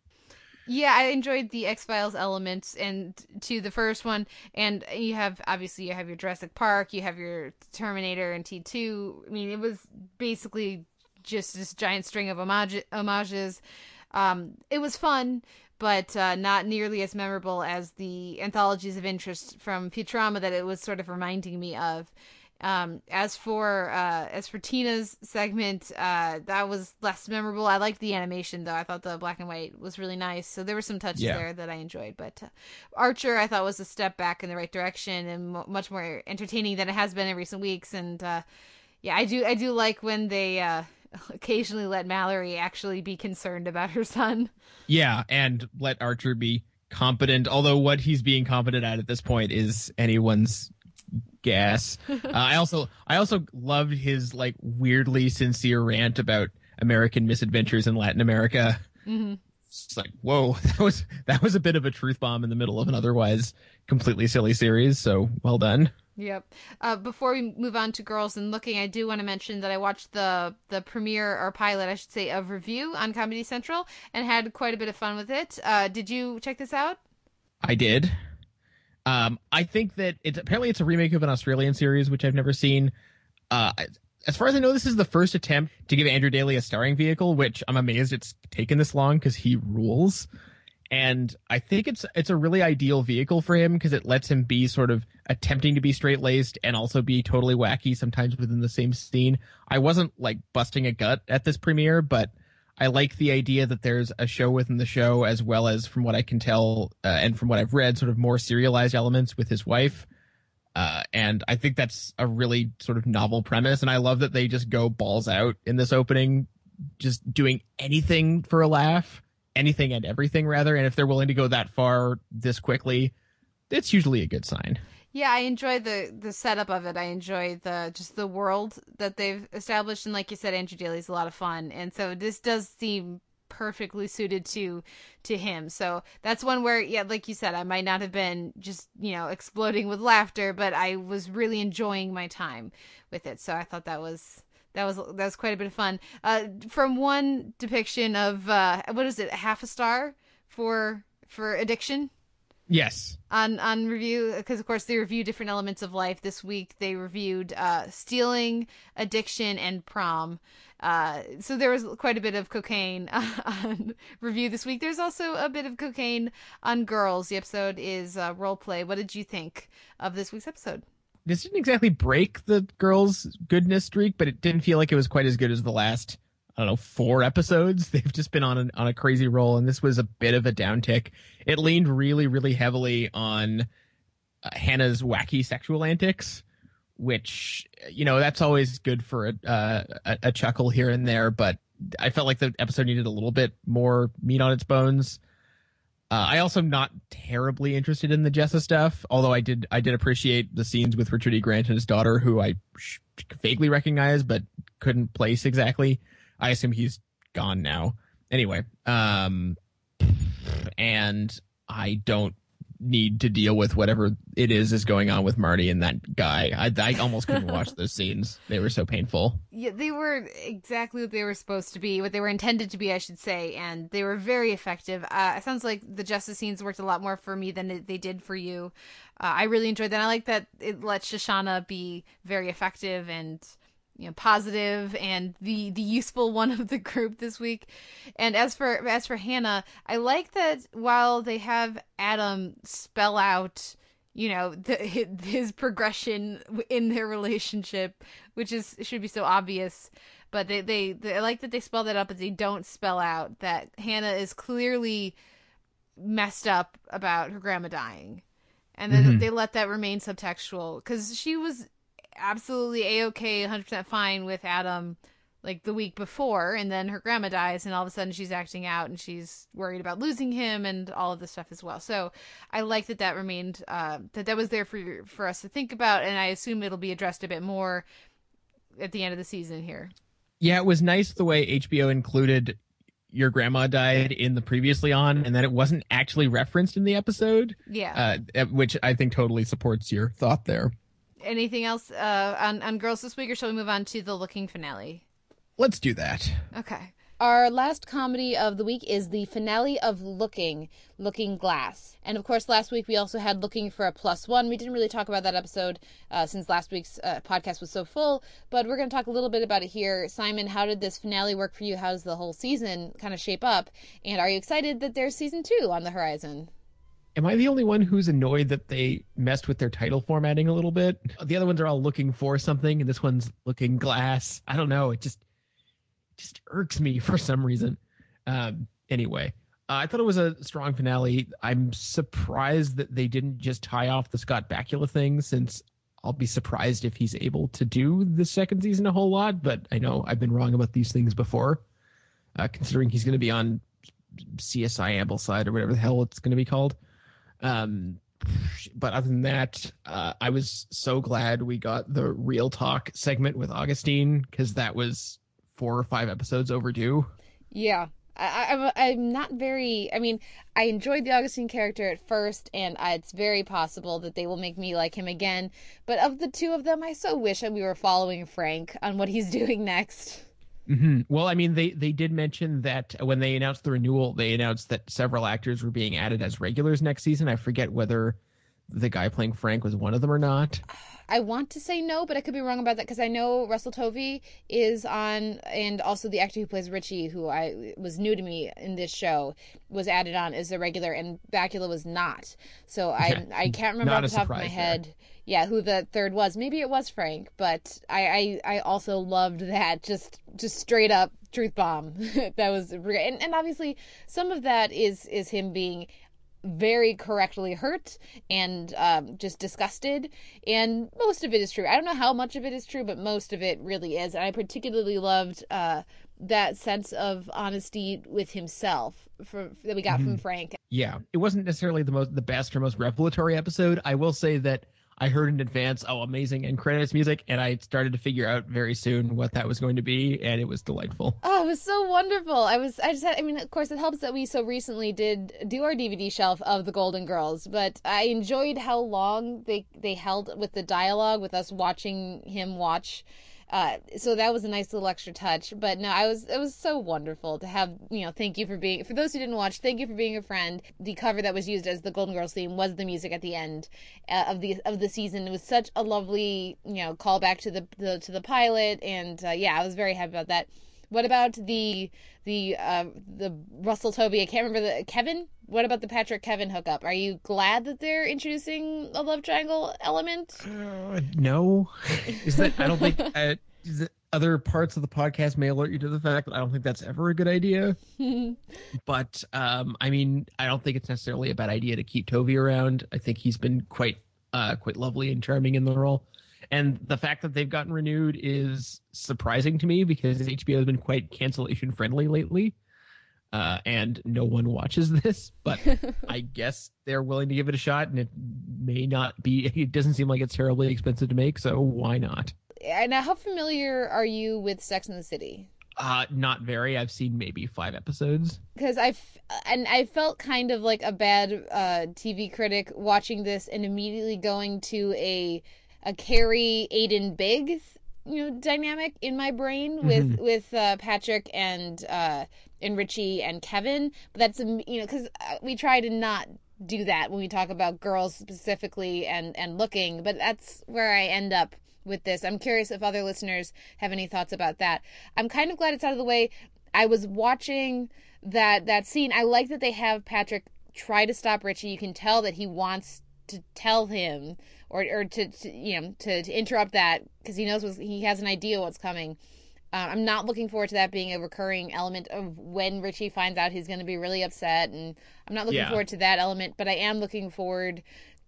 Yeah, I enjoyed the X Files elements and to the first one, and you have obviously you have your Jurassic Park, you have your Terminator and T two. I mean, it was basically just this giant string of homage- homages. Um, it was fun, but uh, not nearly as memorable as the anthologies of interest from Futurama that it was sort of reminding me of. Um, as for uh, as for Tina's segment, uh, that was less memorable. I liked the animation though. I thought the black and white was really nice. So there were some touches Yeah. there that I enjoyed. But uh, Archer, I thought was a step back in the right direction and mo much more entertaining than it has been in recent weeks. And uh, yeah, I do I do like when they uh, occasionally let Mallory actually be concerned about her son. Yeah, and let Archer be competent. Although what he's being competent at at this point is anyone's guess. uh, I also I also loved his like weirdly sincere rant about American misadventures in Latin America. hmm It's like, whoa, that was that was a bit of a truth bomb in the middle of an otherwise completely silly series. So well done. Yep. Uh, before we move on to girls and looking, I do want to mention that I watched the the premiere or pilot, I should say, of Review on Comedy Central and had quite a bit of fun with it. Uh, did you check this out? I did. Um, I think that it's apparently it's a remake of an Australian series, which I've never seen. Uh, as far as I know, this is the first attempt to give Andrew Daly a starring vehicle, which I'm amazed it's taken this long because he rules. And I think it's it's a really ideal vehicle for him because it lets him be sort of attempting to be straight laced and also be totally wacky sometimes within the same scene. I wasn't like busting a gut at this premiere, but I like the idea that there's a show within the show, as well as from what I can tell uh, and from what I've read, sort of more serialized elements with his wife. Uh, and I think that's a really sort of novel premise. And I love that they just go balls out in this opening, just doing anything for a laugh, anything and everything, rather. And if they're willing to go that far this quickly, it's usually a good sign. Yeah, I enjoy the the setup of it. I enjoy the just the world that they've established, and like you said, Andrew Daly's a lot of fun, and so this does seem perfectly suited to to him. So that's one where, yeah, like you said, I might not have been just you know exploding with laughter, but I was really enjoying my time with it. So I thought that was that was that was quite a bit of fun. Uh, from one depiction of uh, what is it, half a star for for addiction Yes. on on review because of course they review different elements of life. This week they reviewed uh stealing addiction and prom. Uh so there was quite a bit of cocaine on review this week. There's also a bit of cocaine on girls. The episode is uh role play what did you think of this week's episode? This didn't exactly break the girls' goodness streak, but it didn't feel like it was quite as good as the last I don't know, four episodes. They've just been on a, on a crazy roll, and this was a bit of a downtick. It leaned really, really heavily on uh, Hannah's wacky sexual antics, which you know that's always good for a, uh, a a chuckle here and there. But I felt like the episode needed a little bit more meat on its bones. Uh, I also am not terribly interested in the Jessa stuff, although I did I did appreciate the scenes with Richard E. Grant and his daughter, who I vaguely recognize but couldn't place exactly. I assume he's gone now. Anyway, um, and I don't need to deal with whatever it is is going on with Marnie and that guy. I, I almost couldn't watch those scenes; they were so painful. yeah they were exactly what they were supposed to be what they were intended to be i should say and they were very effective uh it sounds like the Jessa's scenes worked a lot more for me than they did for you uh, i really enjoyed that i like that it lets shoshanna be very effective and you know positive and the the useful one of the group this week and as for as for hannah i like that while they have adam spell out you know the, his, progression in their relationship which is should be so obvious but they, they they i like that they spell that out but they don't spell out that hannah is clearly messed up about her grandma dying and then Mhm. they let that remain subtextual because she was absolutely a-okay 100% fine with adam like the week before and then her grandma dies and all of a sudden she's acting out and she's worried about losing him and all of this stuff as well so i like that that remained uh, that that was there for for us to think about and i assume it'll be addressed a bit more at the end of the season here Yeah, it was nice the way HBO included your grandma died in the previously on, and that it wasn't actually referenced in the episode. Yeah. Uh, which I think totally supports your thought there. Anything else uh, on on girls this week, or shall we move on to the looking finale? Let's do that. Okay. Our last comedy of the week is the finale of Looking, Looking Glass. And of course, last week we also had Looking for a Plus One. We didn't really talk about that episode uh, since last week's uh, podcast was so full, but we're going to talk a little bit about it here. Simon, how did this finale work for you? How does the whole season kind of shape up? And are you excited that there's season two on the horizon? Am I the only one who's annoyed that they messed with their title formatting a little bit? The other ones are all looking for something, and this one's looking glass. I don't know. It just just irks me for some reason. Um, anyway, uh, I thought it was a strong finale. I'm surprised that they didn't just tie off the Scott Bakula thing, since I'll be surprised if he's able to do the second season a whole lot. But I know I've been wrong about these things before, uh, considering he's going to be on CSI Ambleside or whatever the hell it's going to be called. Um, but other than that, uh, I was so glad we got the real talk segment with Augustine because that was four or five episodes overdue. Yeah. I, I'm I'm not very. I mean, I enjoyed the Augustine character at first, and I, it's very possible that they will make me like him again. But of the two of them, I so wish that we were following Frank on what he's doing next. Mm-hmm. Well, I mean, they they did mention that when they announced the renewal, they announced that several actors were being added as regulars next season. I forget whether the guy playing Frank was one of them or not. I want to say no, but I could be wrong about that because I know Russell Tovey is on, and also the actor who plays Richie, who I was new to me in this show, was added on as a regular, and Bakula was not. So I Yeah. I can't remember Not off the top of my head. there. Yeah, who the third was. Maybe it was Frank, but I I, I also loved that just just straight up truth bomb. that was and and obviously some of that is is him being very correctly hurt and um, just disgusted. And most of it is true. I don't know how much of it is true, but most of it really is. And I particularly loved uh, that sense of honesty with himself for, that we got from Frank. Yeah, it wasn't necessarily the most the best or most revelatory episode. I will say that I heard in advance, oh, amazing end credits music, and I started to figure out very soon what that was going to be, and it was delightful. Oh, it was so wonderful. I was, I just had, I mean, of course, it helps that we so recently did do our DVD shelf of the Golden Girls, but I enjoyed how long they, they held with the dialogue with us watching him watch. Uh, so that was a nice little extra touch. But no, I was, it was so wonderful to have, you know, thank you for being, for those who didn't watch, thank you for being a friend. The cover that was used as the Golden Girls theme was the music at the end uh, of the, of the season. It was such a lovely, you know, callback to the, the to the pilot. And, uh, yeah, I was very happy about that. What about the the uh, the Russell Tovey? I can't remember the Kevin. What about the Patrick Kevin hookup? Are you glad that they're introducing a love triangle element? Uh, no, is that I don't think is it- other parts of the podcast may alert you to the fact that I don't think that's ever a good idea. but um, I mean, I don't think it's necessarily a bad idea to keep Toby around. I think he's been quite uh, quite lovely and charming in the role. And the fact that they've gotten renewed is surprising to me because HBO has been quite cancellation friendly lately. Uh, and no one watches this, but I guess they're willing to give it a shot, and it may not be. It doesn't seem like it's terribly expensive to make, so why not? And now, how familiar are you with Sex and the City? Uh, not very. I've seen maybe five episodes. because I f- and I felt kind of like a bad uh, TV critic watching this and immediately going to a a Carrie Aiden Big you know dynamic in my brain with with uh, Patrick and uh, and Richie and Kevin. But that's um, you know because we try to not do that when we talk about girls specifically and and looking. But that's where I end up with this. I'm curious if other listeners have any thoughts about that. I'm kind of glad it's out of the way. I was watching that that scene. I like that they have Patrick try to stop Richie. You can tell that he wants to tell him or or to, to you know to, to interrupt that because he knows what's, he has an idea what's coming. Uh, I'm not looking forward to that being a recurring element of when Richie finds out he's going to be really upset, and I'm not looking Yeah. forward to that element. But I am looking forward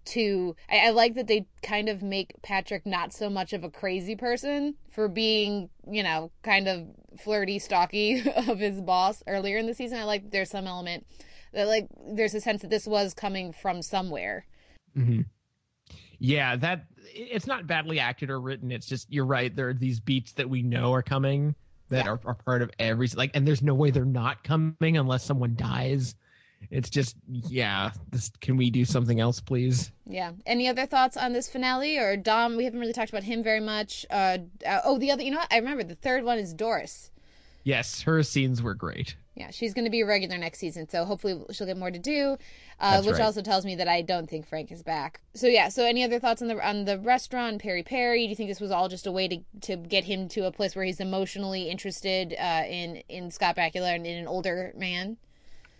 to. I, I like that they kind of make Patrick not so much of a crazy person for being, you know, kind of flirty, stalky of his boss earlier in the season. I like there's some element that like there's a sense that this was coming from somewhere. hmm Yeah, that it's not badly acted or written. It's just you're right. There are these beats that we know are coming, that Yeah. are, are part of every like, and there's no way they're not coming unless someone dies. It's just, yeah. This, can we do something else, please? Yeah. Any other thoughts on this finale or Dom? We haven't really talked about him very much. Uh, uh, oh, the other, you know what? I remember the third one is Doris. Yes, her scenes were great. Yeah, she's going to be a regular next season, so hopefully she'll get more to do. Uh, which right. also tells me that I don't think Frank is back. So yeah. So any other thoughts on the on the restaurant, Perry Perry? Do you think this was all just a way to to get him to a place where he's emotionally interested uh, in in Scott Bakula and in an older man?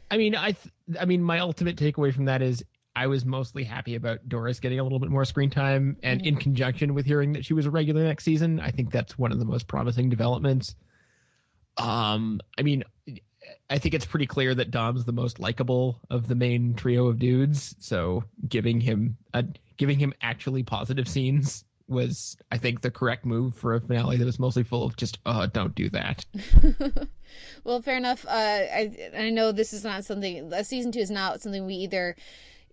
I mean, I, th- I mean, my ultimate takeaway from that is I was mostly happy about Doris getting a little bit more screen time, and in conjunction with hearing that she was a regular next season, I think that's one of the most promising developments. Um, I mean, I think it's pretty clear that Dom's the most likable of the main trio of dudes, so giving him a giving him actually positive scenes was, I think, the correct move for a finale that was mostly full of just, oh, don't do that. Well, fair enough. Uh, I I know this is not something. Uh, season two is not something we either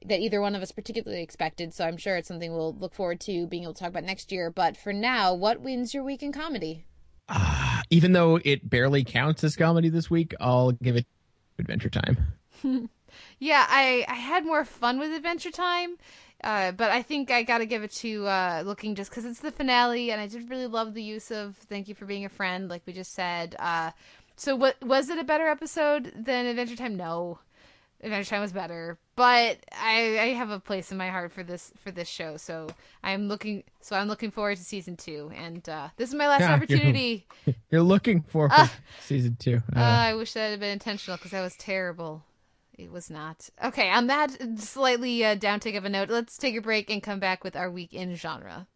that either one of us particularly expected. So I'm sure it's something we'll look forward to being able to talk about next year. But for now, what wins your week in comedy? Even though it barely counts as comedy this week, I'll give it Adventure Time. Yeah, I I had more fun with Adventure Time. Uh, but I think I gotta give it to uh, looking just because it's the finale, and I did really love the use of "Thank you for being a friend," like we just said. Uh, so, what was it a better episode than Adventure Time? No, Adventure Time was better, but I, I have a place in my heart for this for this show. So I'm looking so I'm looking forward to season two, and uh, this is my last Yeah, you're- opportunity. You're looking for Ah. season two. Uh, Uh, I wish that had been intentional because that was terrible. It was not. Okay, on that slightly uh, downtick of a note, let's take a break and come back with our week in genre.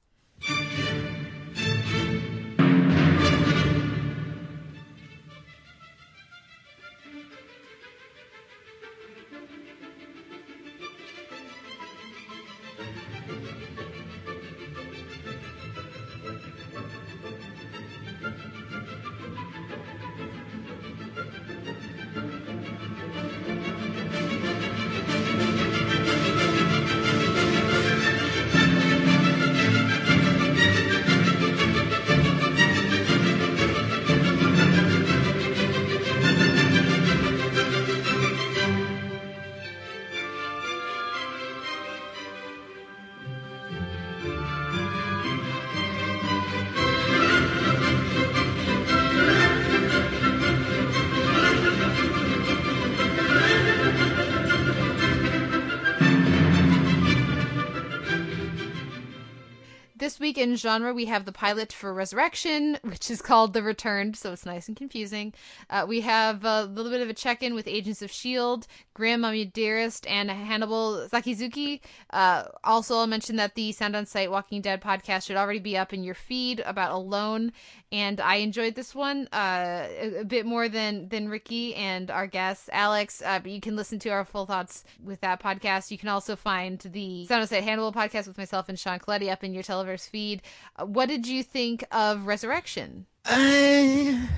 Week in genre, we have the pilot for Resurrection, which is called The Returned, so it's nice and confusing. Uh, we have a little bit of a check in with Agents of S.H.I.E.L.D., Grandmommy Dearest, and Hannibal Sakizuki. Uh, also, I'll mention that the Sound on Sight Walking Dead podcast should already be up in your feed about Alone, and I enjoyed this one uh, a, a bit more than, than Ricky and our guest, Alex. Uh, but you can listen to our full thoughts with that podcast. You can also find the Sound Sight Hannibal podcast with myself and Sean Coletti up in your Televerse feed. Uh, what did you think of Resurrection? I,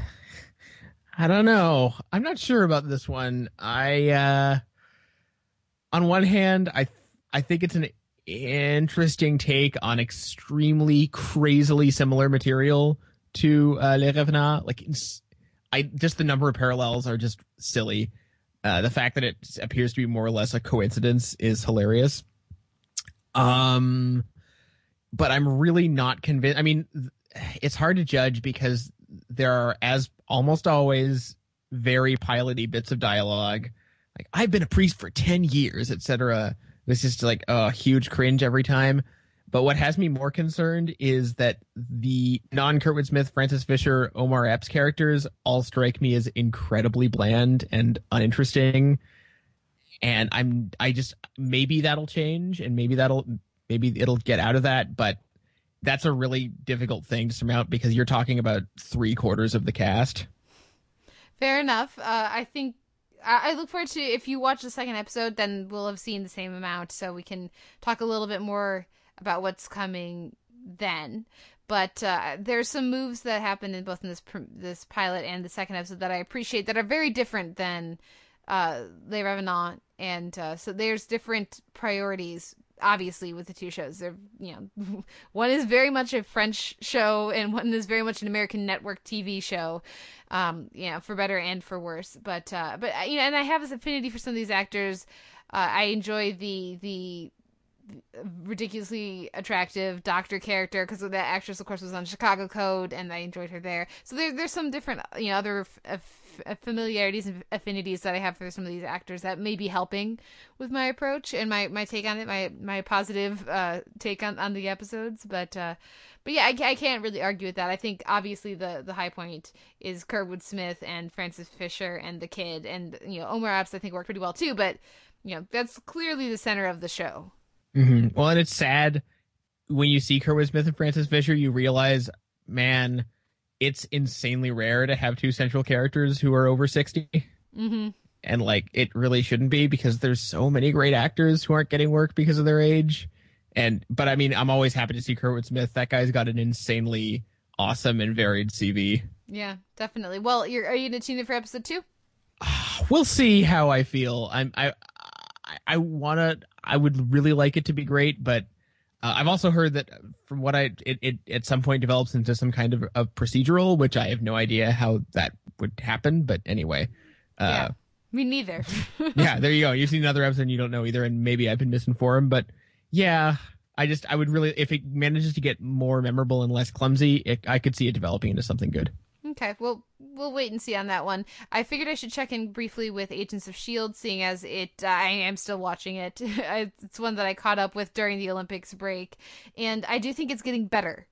I don't know. I'm not sure about this one. I, uh, on one hand, I, I think it's an interesting take on extremely crazily similar material to uh, Les Revenants. Like, I just the number of parallels are just silly. Uh, the fact that it appears to be more or less a coincidence is hilarious. Um, but I'm really not convinced. I mean, it's hard to judge because there are, as almost always, very piloty bits of dialogue. Like, I've been a priest for 10 years, etc. This is like a huge cringe every time. But what has me more concerned is that the non Kurtwood Smith, Frances Fisher, Omar Epps characters all strike me as incredibly bland and uninteresting. And I'm, I just, maybe that'll change and maybe that'll, maybe it'll get out of that. But that's a really difficult thing to surmount because you're talking about three quarters of the cast. Fair enough. Uh, I think I I look forward to if you watch the second episode, then we'll have seen the same amount, so we can talk a little bit more about what's coming then. But uh, there's some moves that happen in both in this this pilot and the second episode that I appreciate that are very different than uh, Les Revenants, and uh, so there's different priorities. obviously with the two shows they're you know one is very much a french show and one is very much an american network tv show um you know for better and for worse but uh but you know and i have this affinity for some of these actors uh, i enjoy the the ridiculously attractive doctor character because that actress of course was on chicago code and i enjoyed her there. So there, there's some different you know other f- f- familiarities and affinities that i have for some of these actors that may be helping with my approach and my, my take on it my my positive uh, take on, on the episodes. But uh, but yeah I, I can't really argue with that. I think obviously the the high point is kurtwood smith and frances fisher and the kid. And you know omar epps i think worked pretty well too. But you know that's clearly the center of the show hmm Well, and it's sad when you see Kurtwood Smith and Frances Fisher, you realize, man, it's insanely rare to have two central characters who are over 60. mm-hmm And like, it really shouldn't be because there's so many great actors who aren't getting work because of their age. And, but I mean, I'm always happy to see Kurtwood Smith. That guy's got an insanely awesome and varied CV. Yeah, definitely. Well, you're are you gonna tune in for episode two? We'll see how I feel. I'm, I, I, I wanna, I would really like it to be great, but uh, I've also heard that from what I, it, it at some point develops into some kind of, of procedural, which I have no idea how that would happen. But anyway, uh, Me neither. yeah, there you go. You've seen another episode and you don't know either, and maybe I've been misinformed, but yeah, I just I would really if it manages to get more memorable and less clumsy, it, I could see it developing into something good. Okay, well, we'll wait and see on that one. I figured I should check in briefly with Agents of Shield, seeing as it uh, I am still watching it. it's one that I caught up with during the Olympics break, and I do think it's getting better.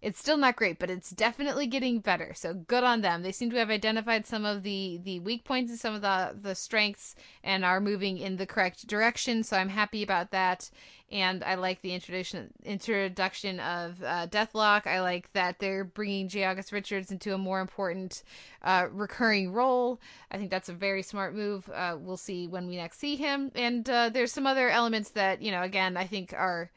It's still not great, but it's definitely getting better. So good on them. They seem to have identified some of the the weak points and some of the the strengths, and are moving in the correct direction. So I'm happy about that. And I like the introduction introduction of uh, Deathlok. I like that they're bringing J. August Richards into a more important uh, recurring role. I think that's a very smart move. Uh, we'll see when we next see him. And uh, there's some other elements that you know, again, I think are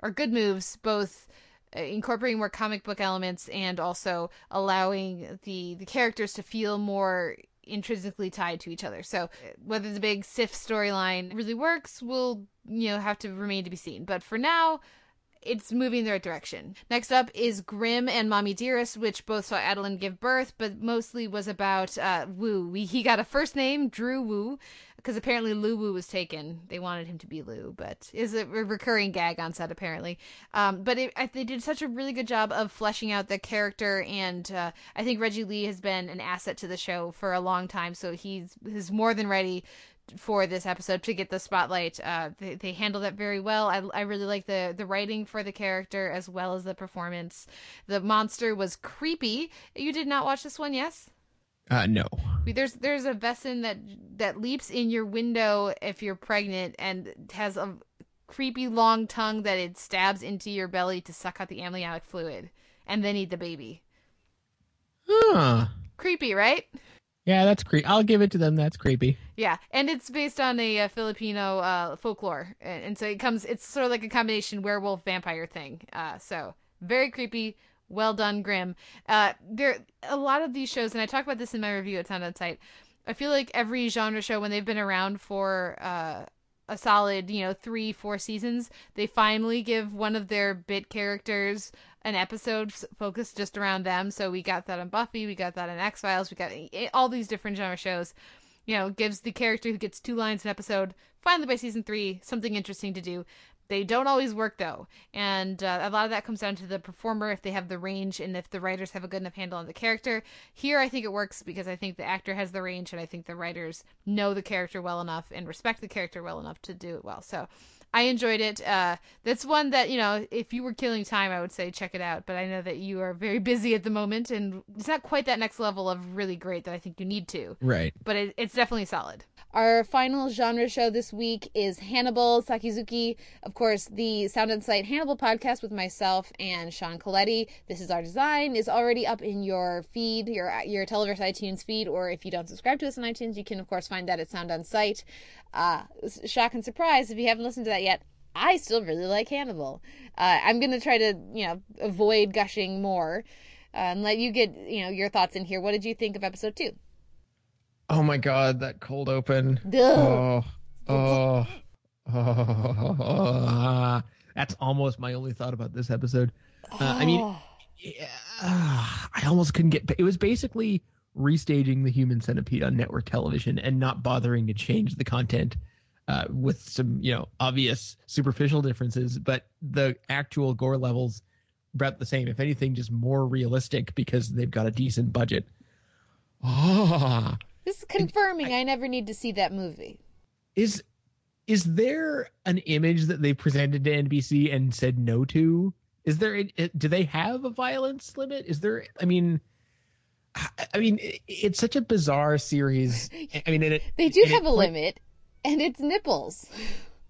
are good moves, both incorporating more comic book elements and also allowing the the characters to feel more intrinsically tied to each other. So uh, whether the big Sif storyline really works will you know have to remain to be seen. But for now, it's moving in the right direction. Next up is Grimm and Mommy Dearest, which both saw Adalind give birth, but mostly was about uh, Wu. We, he got a first name, Drew Wu, because apparently Lu Wu was taken. They wanted him to be Lu, but is a recurring gag on set apparently. Um, but it, I, they did such a really good job of fleshing out the character, and uh, I think Reggie Lee has been an asset to the show for a long time, so he's he's more than ready for this episode to get the spotlight. Uh, they, they handle that very well. I, I really like the the writing for the character as well as the performance. The monster was creepy. You did not watch this one, yes? Uh, no. There's there's a Wesen that that leaps in your window if you're pregnant and has a creepy long tongue that it stabs into your belly to suck out the amniotic fluid and then eat the baby. Huh. Creepy, right? Yeah, that's creepy. I'll give it to them. That's creepy. Yeah, and it's based on a, uh Filipino uh, folklore, and, and so it comes. It's sort of like a combination werewolf vampire thing. Uh, so very creepy. Well done, Grimm. Uh, there a lot of these shows, and I talk about this in my review at Sound On Sight. I feel like every genre show, when they've been around for uh, a solid, you know, three, four seasons, they finally give one of their bit characters an episode focused just around them. So we got that on Buffy, we got that on X Files, we got all these different genre shows. You know, gives the character who gets two lines an episode, finally by season three, something interesting to do. They don't always work though, and uh, a lot of that comes down to the performer if they have the range and if the writers have a good enough handle on the character. Here, I think it works because I think the actor has the range, and I think the writers know the character well enough and respect the character well enough to do it well. So, I enjoyed it. Uh, that's one that you know, if you were killing time, I would say check it out. But I know that you are very busy at the moment, and it's not quite that next level of really great that I think you need to. Right. But it, it's definitely solid. Our final genre show this week is Hannibal Sakizuki. Of course, the Sound on Sight Hannibal podcast with myself and Sean Coletti. This is our design is already up in your feed, your your Televerse iTunes feed, or if you don't subscribe to us on iTunes, you can of course find that at Sound on Sight. Uh, shock and surprise if you haven't listened to that yet. I still really like Hannibal. Uh, I'm gonna try to you know avoid gushing more uh, and let you get you know your thoughts in here. What did you think of episode two? Oh my god, that cold open. Oh, oh, Oh, that's almost my only thought about this episode. Uh, I mean, Oh. yeah, I almost couldn't get. It was basically restaging the Human Centipede on network television and not bothering to change the content uh, with some, you know, obvious superficial differences, but the actual gore levels about the same. If anything, just more realistic because they've got a decent budget. Ah, This is confirming I, never need to see that movie. is is there an image that they presented to NBC and said no to? Is there? a- Do they have a violence limit? Is there? I mean, I I mean, it- it's such a bizarre series. I mean, it, They do have a limit, and it's nipples.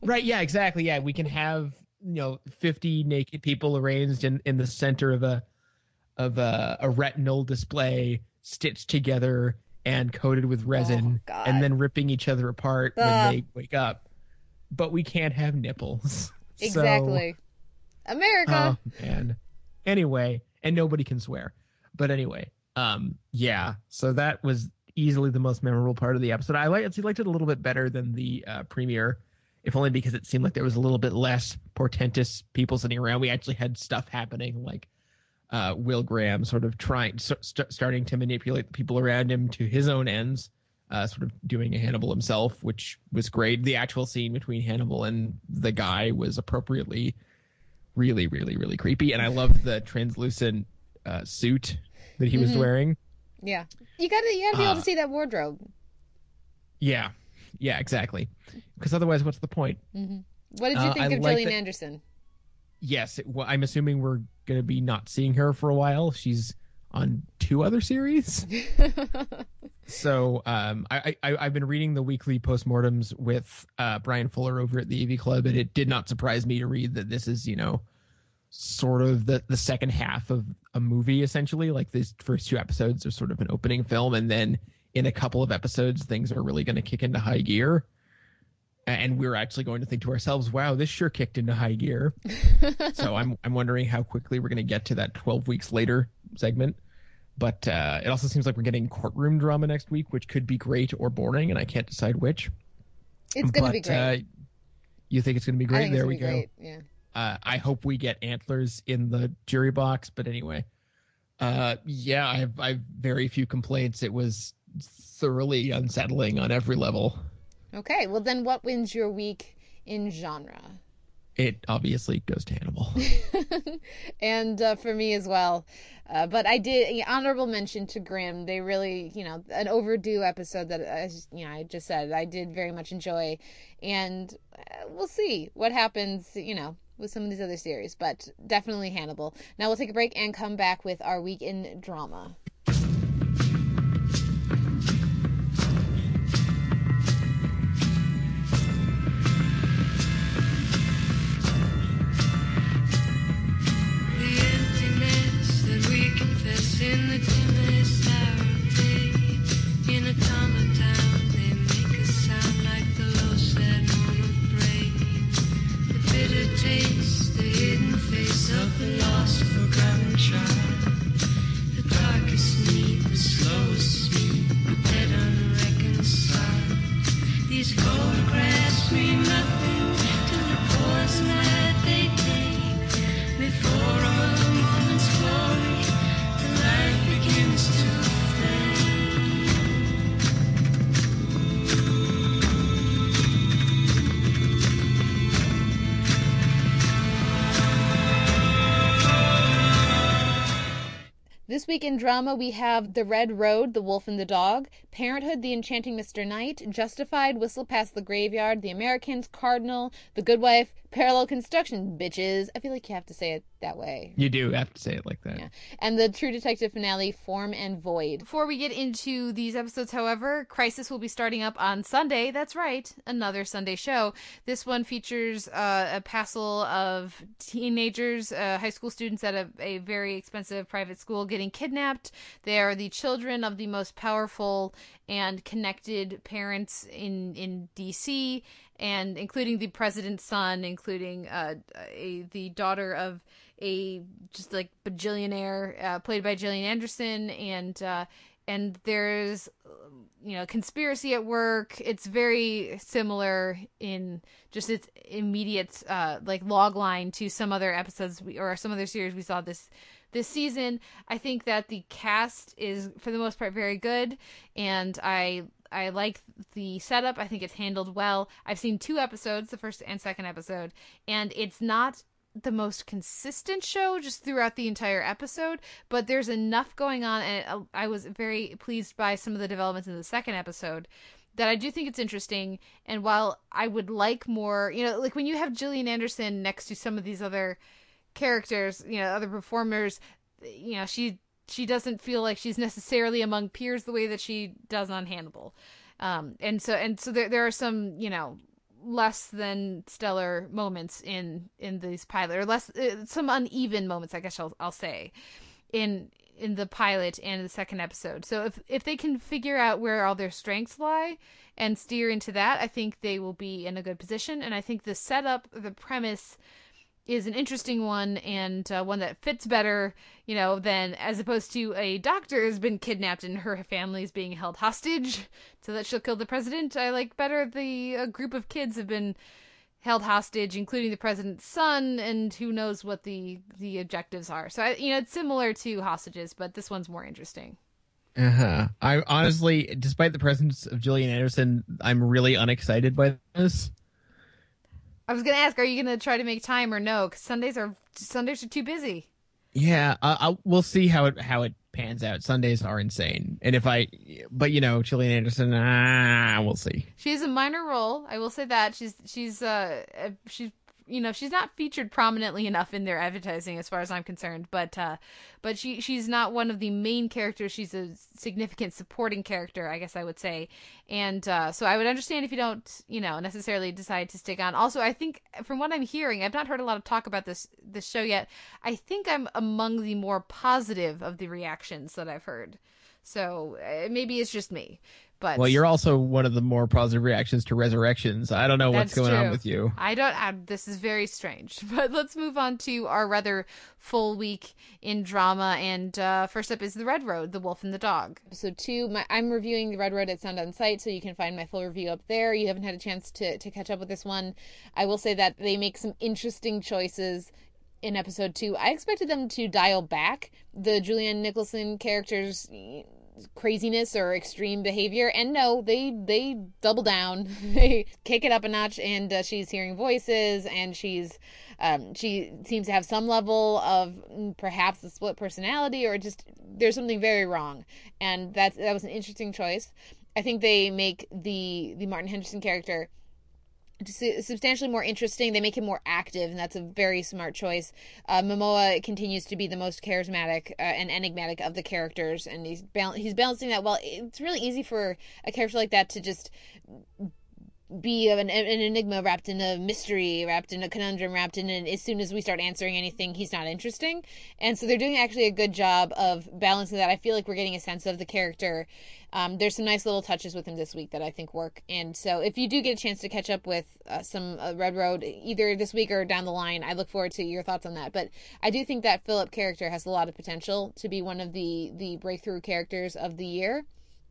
Right. Yeah. Exactly. Yeah. We can have you know fifty naked people arranged in in the center of a of a, a retinal display, stitched together and coated with resin, Oh, and then ripping each other apart Ah. when they wake up. But we can't have nipples. So- Exactly. America. Oh man. Anyway, and nobody can swear. But anyway, um, yeah. So that was easily the most memorable part of the episode. I like actually liked it a little bit better than the uh, premiere, if only because it seemed like there was a little bit less portentous people sitting around. We actually had stuff happening, like uh, Will Graham sort of trying, st- st- starting to manipulate the people around him to his own ends. Uh, sort of doing a Hannibal himself, which was great. The actual scene between Hannibal and the guy was appropriately really, really, really creepy. And I loved the translucent uh, suit that he was Mhm. wearing. Yeah. You gotta you gotta be able Uh, to see that wardrobe. Yeah, yeah, exactly. Because otherwise, what's the point? hmm What did you uh, think of like Gillian that- Anderson? Yes, it, well, I'm assuming we're going to be not seeing her for a while. She's on two other series. so um, I, I, I've been reading the weekly postmortems with uh, Bryan Fuller over at the AV Club, and it did not surprise me to read that this is, you know, sort of the, the second half of a movie, essentially. Like these first two episodes are sort of an opening film, and then in a couple of episodes, things are really going to kick into high gear. And we're actually going to think to ourselves, "Wow, this sure kicked into high gear." so I'm I'm wondering how quickly we're going to get to that 12 weeks later segment. But uh, it also seems like we're getting courtroom drama next week, which could be great or boring, and I can't decide which. It's gonna be great. Uh, you think it's going to be great? There we go. great. Yeah. Uh, I hope we get antlers in the jury box. But anyway, uh, yeah, I have I have very few complaints. It was thoroughly unsettling on every level. Okay. Well, then, what wins your week in genre? It obviously goes to Hannibal. and uh, for me as well. Uh, but I did honorable mention to Grimm. They really, you know, an overdue episode that I, just- you know, I just said I did very much enjoy, and uh, we'll see what happens, you know, with some of these other series. But definitely Hannibal. Now we'll take a break and come back with our week in drama. In the in drama, we have The Red Road, The Wolf and the Dog, Parenthood, The Enchanting Mr. Knight, Justified, Whistle Past the Graveyard, The Americans, Cardinal, The Good Wife, Parallel Construction, Bitches. I feel like you have to say it that way. you do have to say it like that. Yeah. And the True Detective finale, Form and Void. Before we get into these episodes, however, Crisis will be starting up on Sunday. That's right, another Sunday show. This one features uh, a passel of teenagers, uh, high school students at a, a very expensive private school getting kidnapped. They are the children of the most powerful and connected parents in, in DC. And including the president's son, including uh, a, the daughter of a just like bajillionaire uh, played by Gillian Anderson and uh, and there's you know conspiracy at work it's very similar in just its immediate uh like log line to some other episodes we, or some other series we saw this this season. I think that the cast is for the most part very good and i i like the setup. I think it's handled well. I've seen two episodes the first and second episode and it's not the most consistent show just throughout the entire episode, but there's enough going on, and I was very pleased by some of the developments in the second episode that I do think it's interesting. And while I would like more, you know, like when you have Gillian Anderson next to some of these other characters, you know, other performers, you know, she she doesn't feel like she's necessarily among peers the way that she does on Hannibal. Um, and so and so there there are some, you know, less than stellar moments in in these pilot or less uh, some uneven moments i guess I'll, I'll say in in the pilot and the second episode so if if they can figure out where all their strengths lie and steer into that i think they will be in a good position and i think the setup the premise is an interesting one and uh, one that fits better, you know, than as opposed to a doctor has been kidnapped and her family is being held hostage so that she'll kill the president. I like better the a group of kids have been held hostage, including the president's son, and who knows what the the objectives are. So I, you know, it's similar to hostages, but this one's more interesting. Uh huh. I honestly, despite the presence of Gillian Anderson, I'm really unexcited by this. I was gonna ask, are you gonna try to make time or no? Because Sundays are Sundays are too busy. Yeah, I, I, we'll see how it how it pans out. Sundays are insane, and if I, but you know, Gillian Anderson, ah, we'll see. She has a minor role. I will say that she's she's uh she's you know she's not featured prominently enough in their advertising as far as I'm concerned but uh but she she's not one of the main characters. She's a significant supporting character I guess I would say. And uh so I would understand if you don't you know necessarily decide to stick on. Also I think from what I'm hearing I've not heard a lot of talk about this this show yet. I think I'm among the more positive of the reactions that I've heard. So uh, maybe it's just me but well, you're also one of the more positive reactions to resurrections. I don't know what's going true. on with you. I don't. I, this is very strange. But let's move on to our rather full week in drama. And uh, first up is The Red Road: The Wolf and the Dog. Episode two. My, I'm reviewing The Red Road at Sound On Sight, so you can find my full review up there. You haven't had a chance to to catch up with this one. I will say that they make some interesting choices in episode two. I expected them to dial back the Julianne Nicholson characters craziness or extreme behavior. And no they they double down. They kick it up a notch and uh, she's hearing voices and she's um, she seems to have some level of mm, perhaps a split personality or just there's something very wrong. And that's that was an interesting choice. I think they make the the martin henderson character substantially more interesting. They make him more active, and that's a very smart choice. Uh, Momoa continues to be the most charismatic uh, and enigmatic of the characters, and he's bal- he's balancing that well. It's really easy for a character like that to just be an, an enigma wrapped in a mystery, wrapped in a conundrum, wrapped in an, as soon as we start answering anything, he's not interesting. And so they're doing actually a good job of balancing that. I feel like we're getting a sense of the character. Um, there's some nice little touches with him this week that I think work. And so if you do get a chance to catch up with uh, some uh, Red Road either this week or down the line, I look forward to your thoughts on that. But I do think that Philip character has a lot of potential to be one of the the breakthrough characters of the year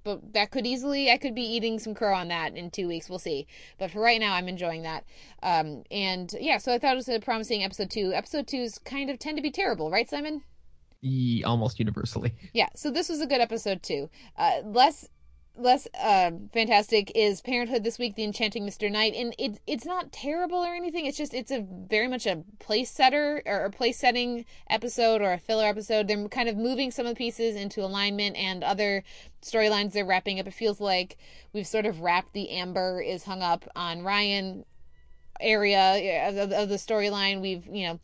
but that could easily I could be eating some crow on that in two weeks. We'll see. But for right now, I'm enjoying that. Um, and yeah, so I thought it was a promising episode two. Episode twos kind of tend to be terrible, right, Simon? almost universally. Yeah. So this was a good episode too. Uh, less less uh, fantastic is Parenthood this week, The Enchanting Mr. Knight, and it's it's not terrible or anything. It's just it's a very much a place setter or a place setting episode or a filler episode. They're kind of moving some of the pieces into alignment and other storylines they're wrapping up. It feels like we've sort of wrapped the amber is hung up on Ryan area of, of the storyline. We've you know.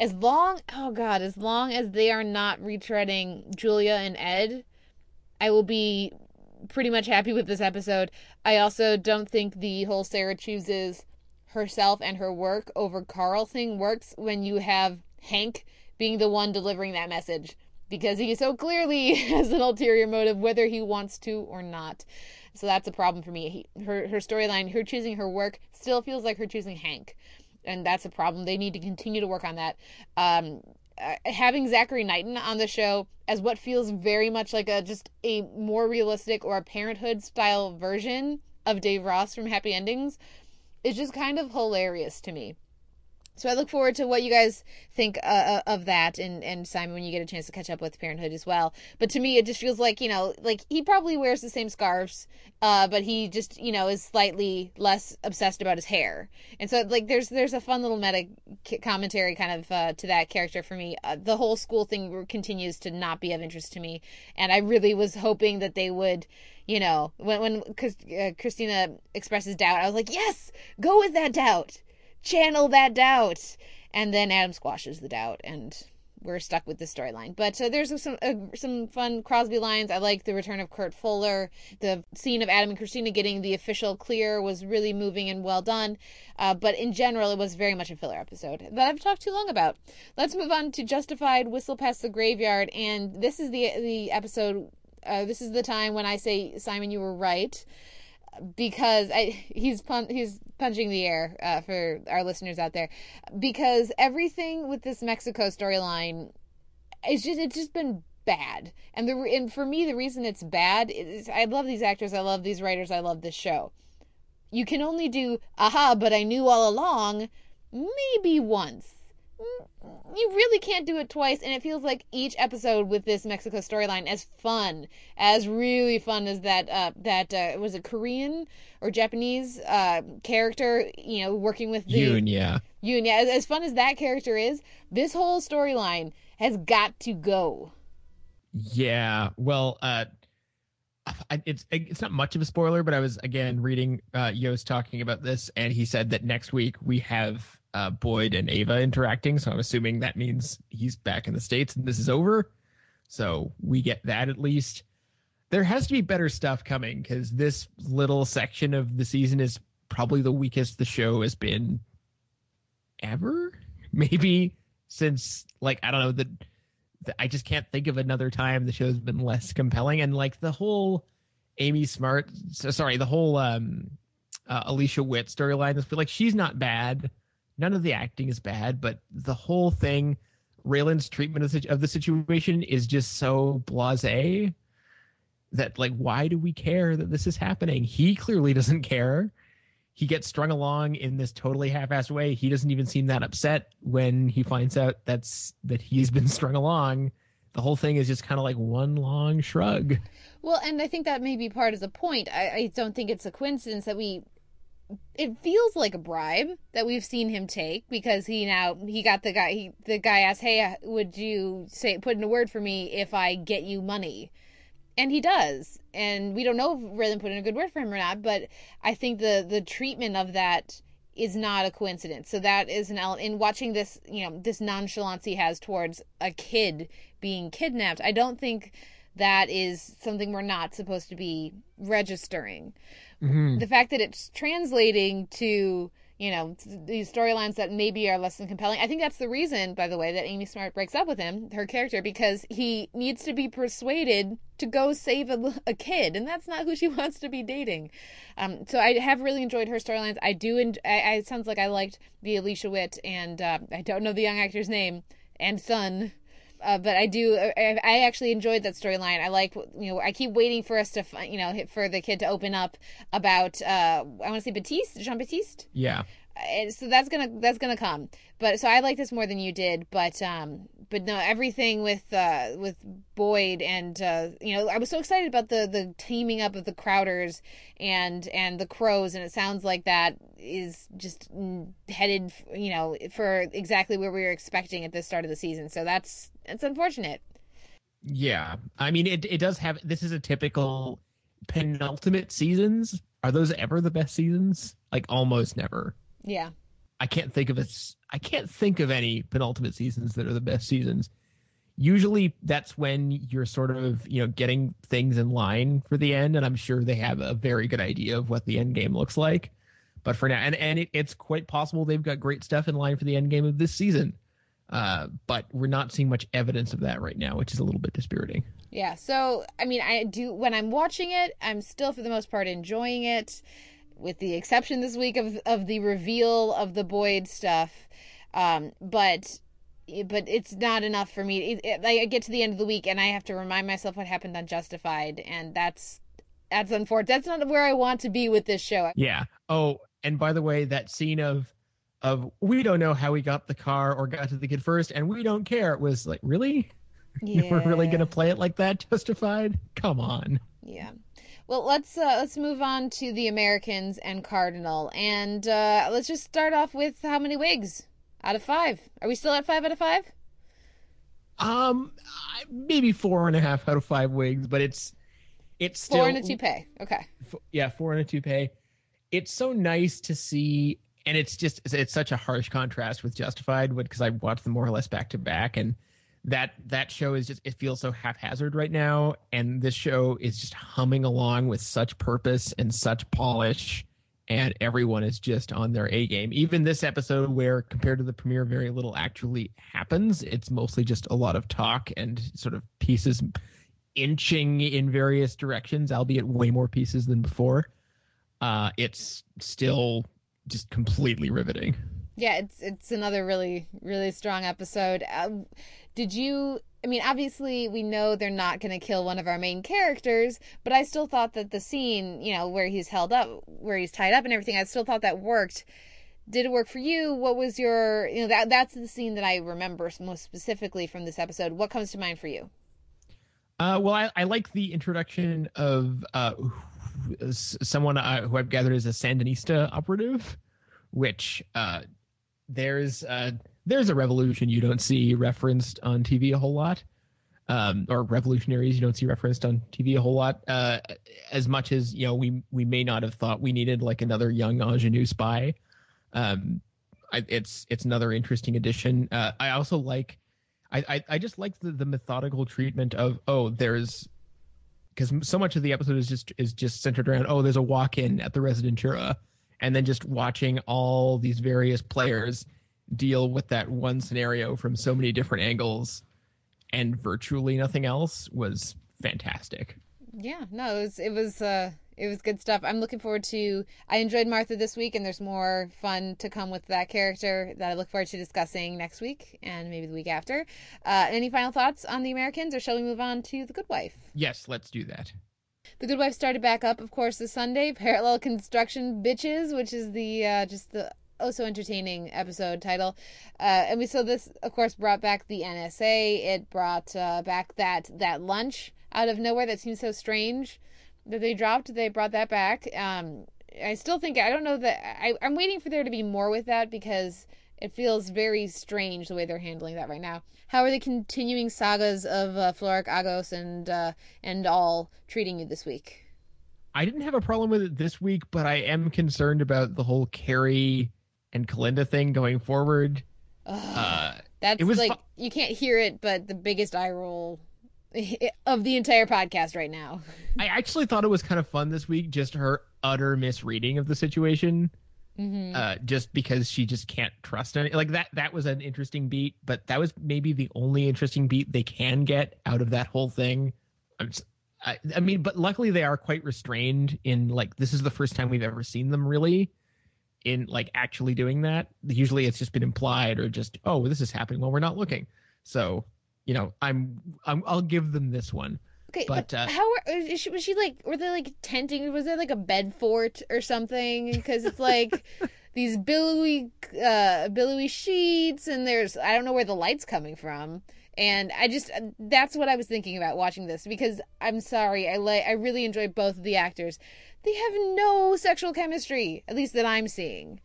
As long, oh God, as long as they are not retreading Julia and Ed, I will be pretty much happy with this episode. I also don't think the whole Sarah chooses herself and her work over Carl thing works when you have Hank being the one delivering that message because he so clearly has an ulterior motive whether he wants to or not. So that's a problem for me. He, her her storyline, her choosing her work still feels like her choosing Hank. And that's a problem. They need to continue to work on that. Um, uh, having Zachary Knighton on the show as what feels very much like a just a more realistic or a Parenthood style version of Dave Rose from Happy Endings is just kind of hilarious to me. So I look forward to what you guys think uh, of that, and and Simon when you get a chance to catch up with Parenthood as well. But to me, it just feels like you know, like he probably wears the same scarves, uh, but he just you know is slightly less obsessed about his hair, and so like there's there's a fun little meta commentary kind of uh, to that character for me. Uh, the whole school thing continues to not be of interest to me, and I really was hoping that they would you know, when when uh, Christina expresses doubt, I was like, yes, go with that doubt channel that doubt. And then Adam squashes the doubt, and we're stuck with the storyline. But uh, there's some uh, some fun Crosby lines. I like the return of Kurt Fuller. The scene of Adam and Christina getting the official clear was really moving and well done. Uh, but in general, it was very much a filler episode that I've talked too long about. Let's move on to Justified Whistle Past the Graveyard, and this is the the episode. Uh, this is the time when I say Simon, you were right because I he's pun- he's punching the air uh, for our listeners out there. Because everything with this Mexico storyline is just it's just been bad. And the and for me the reason it's bad is I love these actors I love these writers I love this show. You can only do aha but I knew all along maybe once you really can't do it twice and it feels like each episode with this mexico storyline as fun as really fun as that uh that uh was a korean or japanese uh character you know working with the Yoon, yeah. Yoon, yeah as, as fun as that character is this whole storyline has got to go Yeah. Well, uh, I, it's it's not much of a spoiler, but I was again reading uh, Yost talking about this, and he said that next week we have uh, Boyd and Ava interacting. So I'm assuming that means he's back in the states and this is over. So we get that at least. There has to be better stuff coming because this little section of the season is probably the weakest the show has been ever. Maybe since like I don't know the, the I just can't think of another time the show's been less compelling and like the whole Amy Smart so, sorry the whole um uh, Alicia Witt storyline like she's not bad none of the acting is bad but the whole thing Raylan's treatment of the, of the situation is just so blasé that like why do we care that this is happening he clearly doesn't care he gets strung along in this totally half-assed way. He doesn't even seem that upset when he finds out that's that he's been strung along. The whole thing is just kind of like one long shrug. Well, and I think that may be part of the point. I, I don't think it's a coincidence that we. It feels like a bribe that we've seen him take because he now he got the guy. He the guy asked, "Hey, uh, would you say put in a word for me if I get you money?" and he does and we don't know if Raylan put in a good word for him or not but I think the the treatment of that is not a coincidence so that is an element in watching this you know this nonchalance he has towards a kid being kidnapped I don't think that is something we're not supposed to be registering. Mhm. the fact that it's translating to you know these storylines that maybe are less than compelling i think that's the reason by the way that amy smart breaks up with him her character because he needs to be persuaded to go save a, a kid and that's not who she wants to be dating. Um, so i have really enjoyed her storylines. I do I it sounds like i liked the alicia witt and uh, i don't know the young actor's name and son uh, but I do. I, I actually enjoyed that storyline. I like, you know, I keep waiting for us to, you know, for the kid to open up about. Uh, I want to say Batiste, Jean Batiste. Yeah. And so that's gonna that's gonna come. But so I like this more than you did. But um, but no, everything with uh with Boyd and uh, you know, I was so excited about the the teaming up of the Crowders and and the Crowes, and it sounds like that is just headed, you know, for exactly where we were expecting at the start of the season. So that's it's unfortunate. Yeah. I mean, it, it does have, this is a typical penultimate seasons. Are those ever the best seasons? Like almost never. Yeah. I can't think of a, I can't think of any penultimate seasons that are the best seasons. Usually that's when you're sort of, you know, getting things in line for the end. And I'm sure they have a very good idea of what the end game looks like. But for now, and, and it, it's quite possible they've got great stuff in line for the end game of this season. Uh, but we're not seeing much evidence of that right now, which is a little bit dispiriting. Yeah. So, I mean, I do, when I'm watching it, I'm still for the most part enjoying it, with the exception this week of, of the reveal of the Boyd stuff. Um, but but it's not enough for me. It, it, I get to the end of the week and I have to remind myself what happened on Justified, and that's that's unfortunate. That's not where I want to be with this show. Yeah. Oh, and by the way, that scene of of we don't know how we got the car or got to the kid first, and we don't care. It was like, really? Yeah. We're really gonna play it like that? Justified? Come on. Yeah. Well, let's uh, let's move on to the Americans and Cardinal, and uh, let's just start off with how many wigs out of five? Are we still at five out of five? Um, maybe four and a half out of five wigs, but it's it's still Four and a toupee. Okay. f- yeah, four and a toupee. It's so nice to see, and it's just it's, such a harsh contrast with Justified, because I watched them more or less back to back, and that that show is just it feels so haphazard right now, and this show is just humming along with such purpose and such polish, and everyone is just on their A game. Even this episode, where compared to the premiere, very little actually happens. It's mostly just a lot of talk and sort of pieces inching in various directions, albeit way more pieces than before. Uh, it's still just completely riveting. Yeah, it's it's another really really strong episode. Uh, did you? I mean, obviously we know they're not going to kill one of our main characters, but I still thought that the scene, you know, where he's held up, where he's tied up and everything, I still thought that worked. Did it work for you? What was your, you know, that that's the scene that I remember most specifically from this episode. What comes to mind for you? Uh, well, I, I like the introduction of uh, someone uh, who I've gathered is a Sandinista operative, which uh, there's uh, there's a revolution you don't see referenced on TV a whole lot, um, or revolutionaries you don't see referenced on TV a whole lot. Uh, as much as you know, we we may not have thought we needed like another young ingenue spy. Um, I, it's it's another interesting addition. Uh, I also like. I, I, I just like the, the methodical treatment of oh there's because so much of the episode is just is just centered around oh there's a walk in at the Rezidentura and then just watching all these various players deal with that one scenario from so many different angles and virtually nothing else was fantastic. Yeah, no, it was it was uh it was good stuff. I'm looking forward to I enjoyed Martha this week and there's more fun to come with that character that I look forward to discussing next week and maybe the week after. Uh any final thoughts on the Americans or shall we move on to The Good Wife? Yes, let's do that. The Good Wife started back up, of course, this Sunday. Parallel Construction Bitches, which is the uh, just the oh so entertaining episode title. Uh, and we saw this, of course, brought back the NSA. It brought uh, back that that lunch out of nowhere that seems so strange that they dropped. They brought that back. Um, I still think I don't know that I, I'm waiting for there to be more with that because it feels very strange the way they're handling that right now. How are the continuing sagas of uh, Florrick Agos and uh, and all treating you this week? I didn't have a problem with it this week, but I am concerned about the whole Cary and Kalinda thing going forward. Uh, That's it was like fu- you can't hear it, but the biggest eye roll of the entire podcast right now. I actually thought it was kind of fun this week, just her utter misreading of the situation. Mm-hmm. Uh, just because she just can't trust any like that. That was an interesting beat, but that was maybe the only interesting beat they can get out of that whole thing. I'm s- I, I mean, but luckily they are quite restrained in like this is the first time we've ever seen them really in like actually doing that. Usually it's just been implied or just oh this is happening while we're not looking. So you know I'm, I'm I'll give them this one. Okay, But, but, uh, how is she, was she like? Were they like tenting? Was there like a bed fort or something? Because it's like these billowy, uh, billowy sheets, and there's I don't know where the light's coming from. And I just that's what I was thinking about watching this because I'm sorry, I like I really enjoyed both of the actors. They have no sexual chemistry, at least that I'm seeing.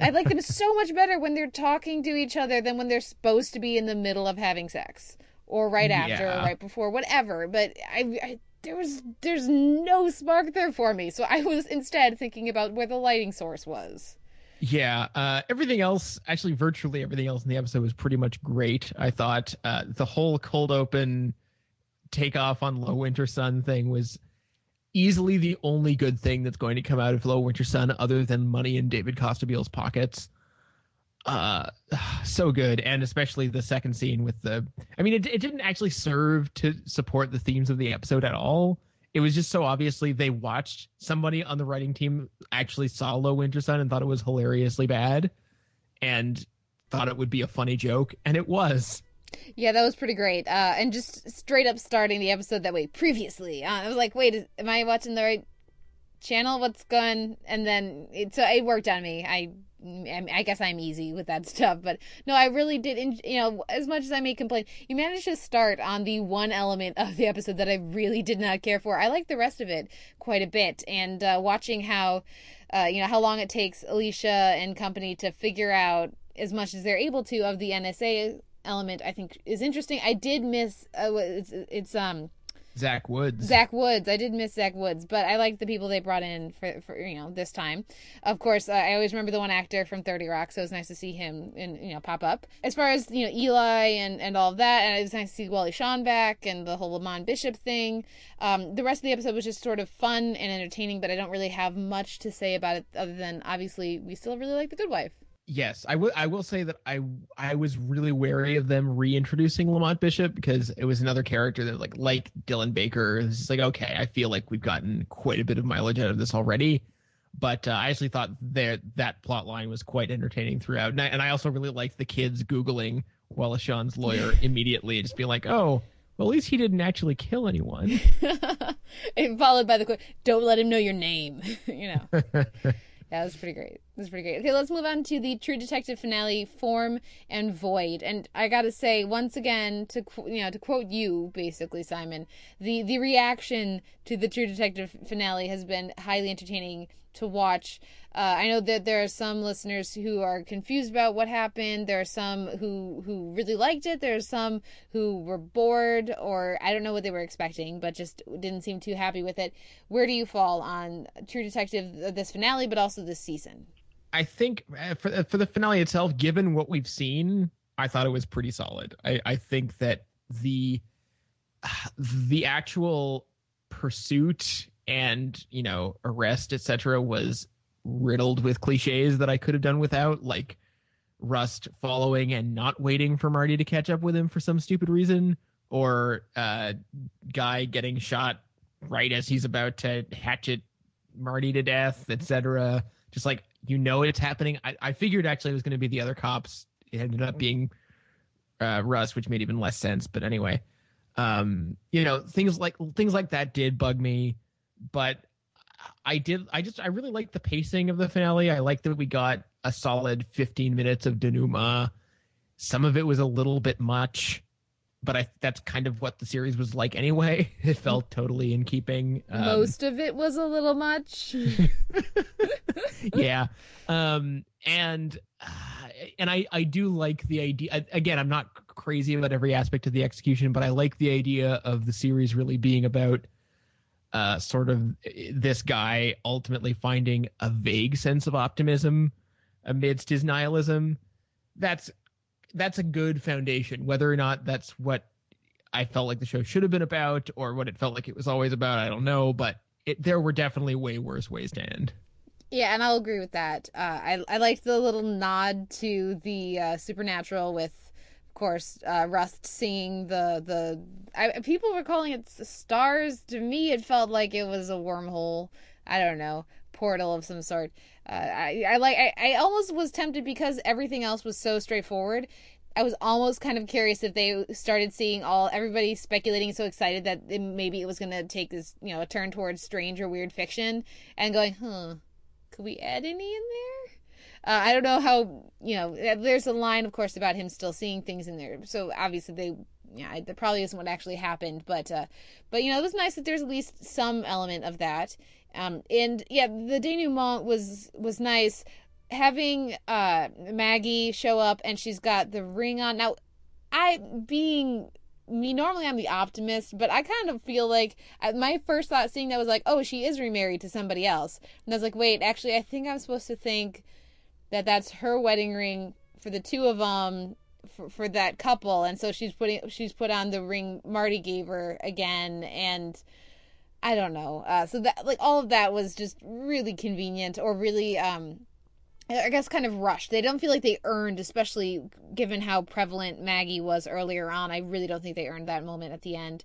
I like them so much better when they're talking to each other than when they're supposed to be in the middle of having sex or right after Yeah. or right before, whatever. But I, I there was there's no spark there for me, so I was instead thinking about where the lighting source was. Yeah, uh, everything else, actually, virtually everything else in the episode was pretty much great. I thought uh, the whole cold open takeoff on Low Winter Sun thing was easily the only good thing that's going to come out of Low Winter Sun, other than money in David Costabile's pockets. Uh, so good, and especially the second scene with the. I mean, it it didn't actually serve to support the themes of the episode at all. It was just so obviously they watched somebody on the writing team actually saw Low Winter Sun and thought it was hilariously bad, and thought it would be a funny joke, and it was. Yeah, that was pretty great. Uh, and just straight up starting the episode that way previously. Uh, I was like, wait, is, am I watching the right channel? What's going? And then it, so it worked on me. I I guess I'm easy with that stuff, but no, I really did. You know, as much as I may complain, you managed to start on the one element of the episode that I really did not care for. I like the rest of it quite a bit, and uh, watching how, uh, you know, how long it takes Alicia and company to figure out as much as they're able to of the NSA element, I think is interesting. I did miss uh, it's it's um Zach Woods. Zach Woods. I did miss Zach Woods, but I like the people they brought in for, for you know this time. Of course, uh, I always remember the one actor from Thirty Rock, so it was nice to see him and you know pop up. As far as you know Eli and and all of that, and it was nice to see Wally Shawn back and the whole Lamont Bishop thing. Um, the rest of the episode was just sort of fun and entertaining, but I don't really have much to say about it other than obviously we still really like the Good Wife yes, I will. I will say that I I was really wary of them reintroducing Lamont Bishop because it was another character that like like Dylan Baker. It's like okay, I feel like we've gotten quite a bit of mileage out of this already. But uh, I actually thought there that plot line was quite entertaining throughout, and I, and I also really liked the kids googling Wallace Shawn's lawyer immediately, just being like, "Oh, well, at least he didn't actually kill anyone." and followed by the quote, "Don't let him know your name," you know. Yeah, that was pretty great. That was pretty great. Okay, let's move on to the True Detective finale, Form and Void. And I gotta say, once again, to you know, to quote you, basically, Simon, the the reaction to the True Detective finale has been highly entertaining to watch. Uh, I know that there are some listeners who are confused about what happened. There are some who who really liked it. There are some who were bored or I don't know what they were expecting, but just didn't seem too happy with it. Where do you fall on True Detective this finale, but also this season? I think uh, for uh, for the finale itself, given what we've seen, I thought it was pretty solid. I, I think that the the actual pursuit and you know arrest etc was riddled with cliches that I could have done without, like Rust following and not waiting for Marty to catch up with him for some stupid reason, or uh, Guy getting shot right as he's about to hatchet Marty to death, etc. Just like you know it's happening. I, I figured actually it was going to be the other cops. It ended up being uh, Rust, which made even less sense. But anyway, um, you know things like things like that did bug me, but I did. I just I really liked the pacing of the finale. I liked that we got a solid 15 minutes of denouement. Some of it was a little bit much, but I that's kind of what the series was like anyway. It felt totally in keeping. Um, Most of it was a little much. yeah, um, and uh, and I I do like the idea. Again, I'm not crazy about every aspect of the execution, but I like the idea of the series really being about uh, sort of this guy ultimately finding a vague sense of optimism amidst his nihilism. That's that's a good foundation. Whether or not that's what I felt like the show should have been about, or what it felt like it was always about, I don't know. But it, there were definitely way worse ways to end. Yeah, and I'll agree with that. Uh, I I liked the little nod to the uh, supernatural with of course, uh, Rust singing the the. I, people were calling it stars. To me, it felt like it was a wormhole. I don't know, portal of some sort. Uh, I I like. I, I almost was tempted because everything else was so straightforward. I was almost kind of curious if they started seeing all everybody speculating so excited that it, maybe it was going to take this you know a turn towards strange or weird fiction and going, huh, could we add any in there? Uh, I don't know how you know. There's a line, of course, about him still seeing things in there. So obviously they, yeah, that probably isn't what actually happened. But uh, but you know, it was nice that there's at least some element of that. Um, and yeah, the denouement was was nice. Having uh Maggie show up and she's got the ring on. Now, I being me normally I'm the optimist, but I kind of feel like uh, my first thought seeing that was like, oh, she is remarried to somebody else, and I was like, wait, actually, I think I'm supposed to think that that's her wedding ring for the two of them for, for that couple and so she's putting she's put on the ring Marty gave her again and I don't know. Uh, so that like all of that was just really convenient or really um I guess kind of rushed. They don't feel like they earned, especially given how prevalent Maggie was earlier on. I really don't think they earned that moment at the end.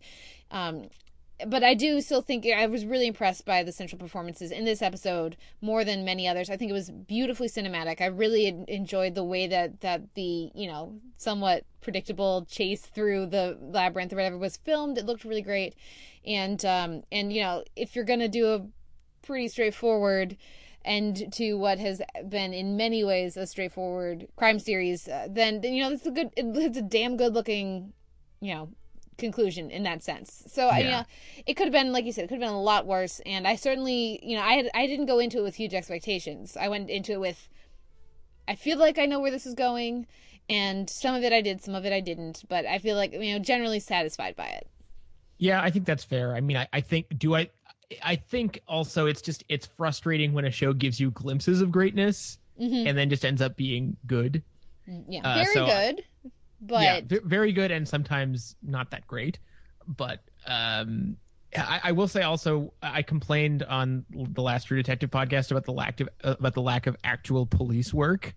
Um, but I do still think I was really impressed by the central performances in this episode more than many others. I think it was beautifully cinematic. I really enjoyed the way that that the you know somewhat predictable chase through the labyrinth or whatever was filmed. It looked really great, and um and you know if you're gonna do a pretty straightforward and to what has been in many ways a straightforward crime series, uh, then you know it's a good, it's a damn good looking, you know, conclusion in that sense. So I you know, it could have been like you said, it could have been a lot worse. And I certainly, you know, I had, I didn't go into it with huge expectations. I went into it with, I feel like I know where this is going, and some of it I did, some of it I didn't. But I feel like you know, generally satisfied by it. Yeah, I think that's fair. I mean, I, I think do I I think also it's just it's frustrating when a show gives you glimpses of greatness Mhm. and then just ends up being good. Yeah, Uh, very so- good. But yeah, ve- very good and sometimes not that great. But um I, I will say also I complained on the last True Detective podcast about the lack of uh, about the lack of actual police work.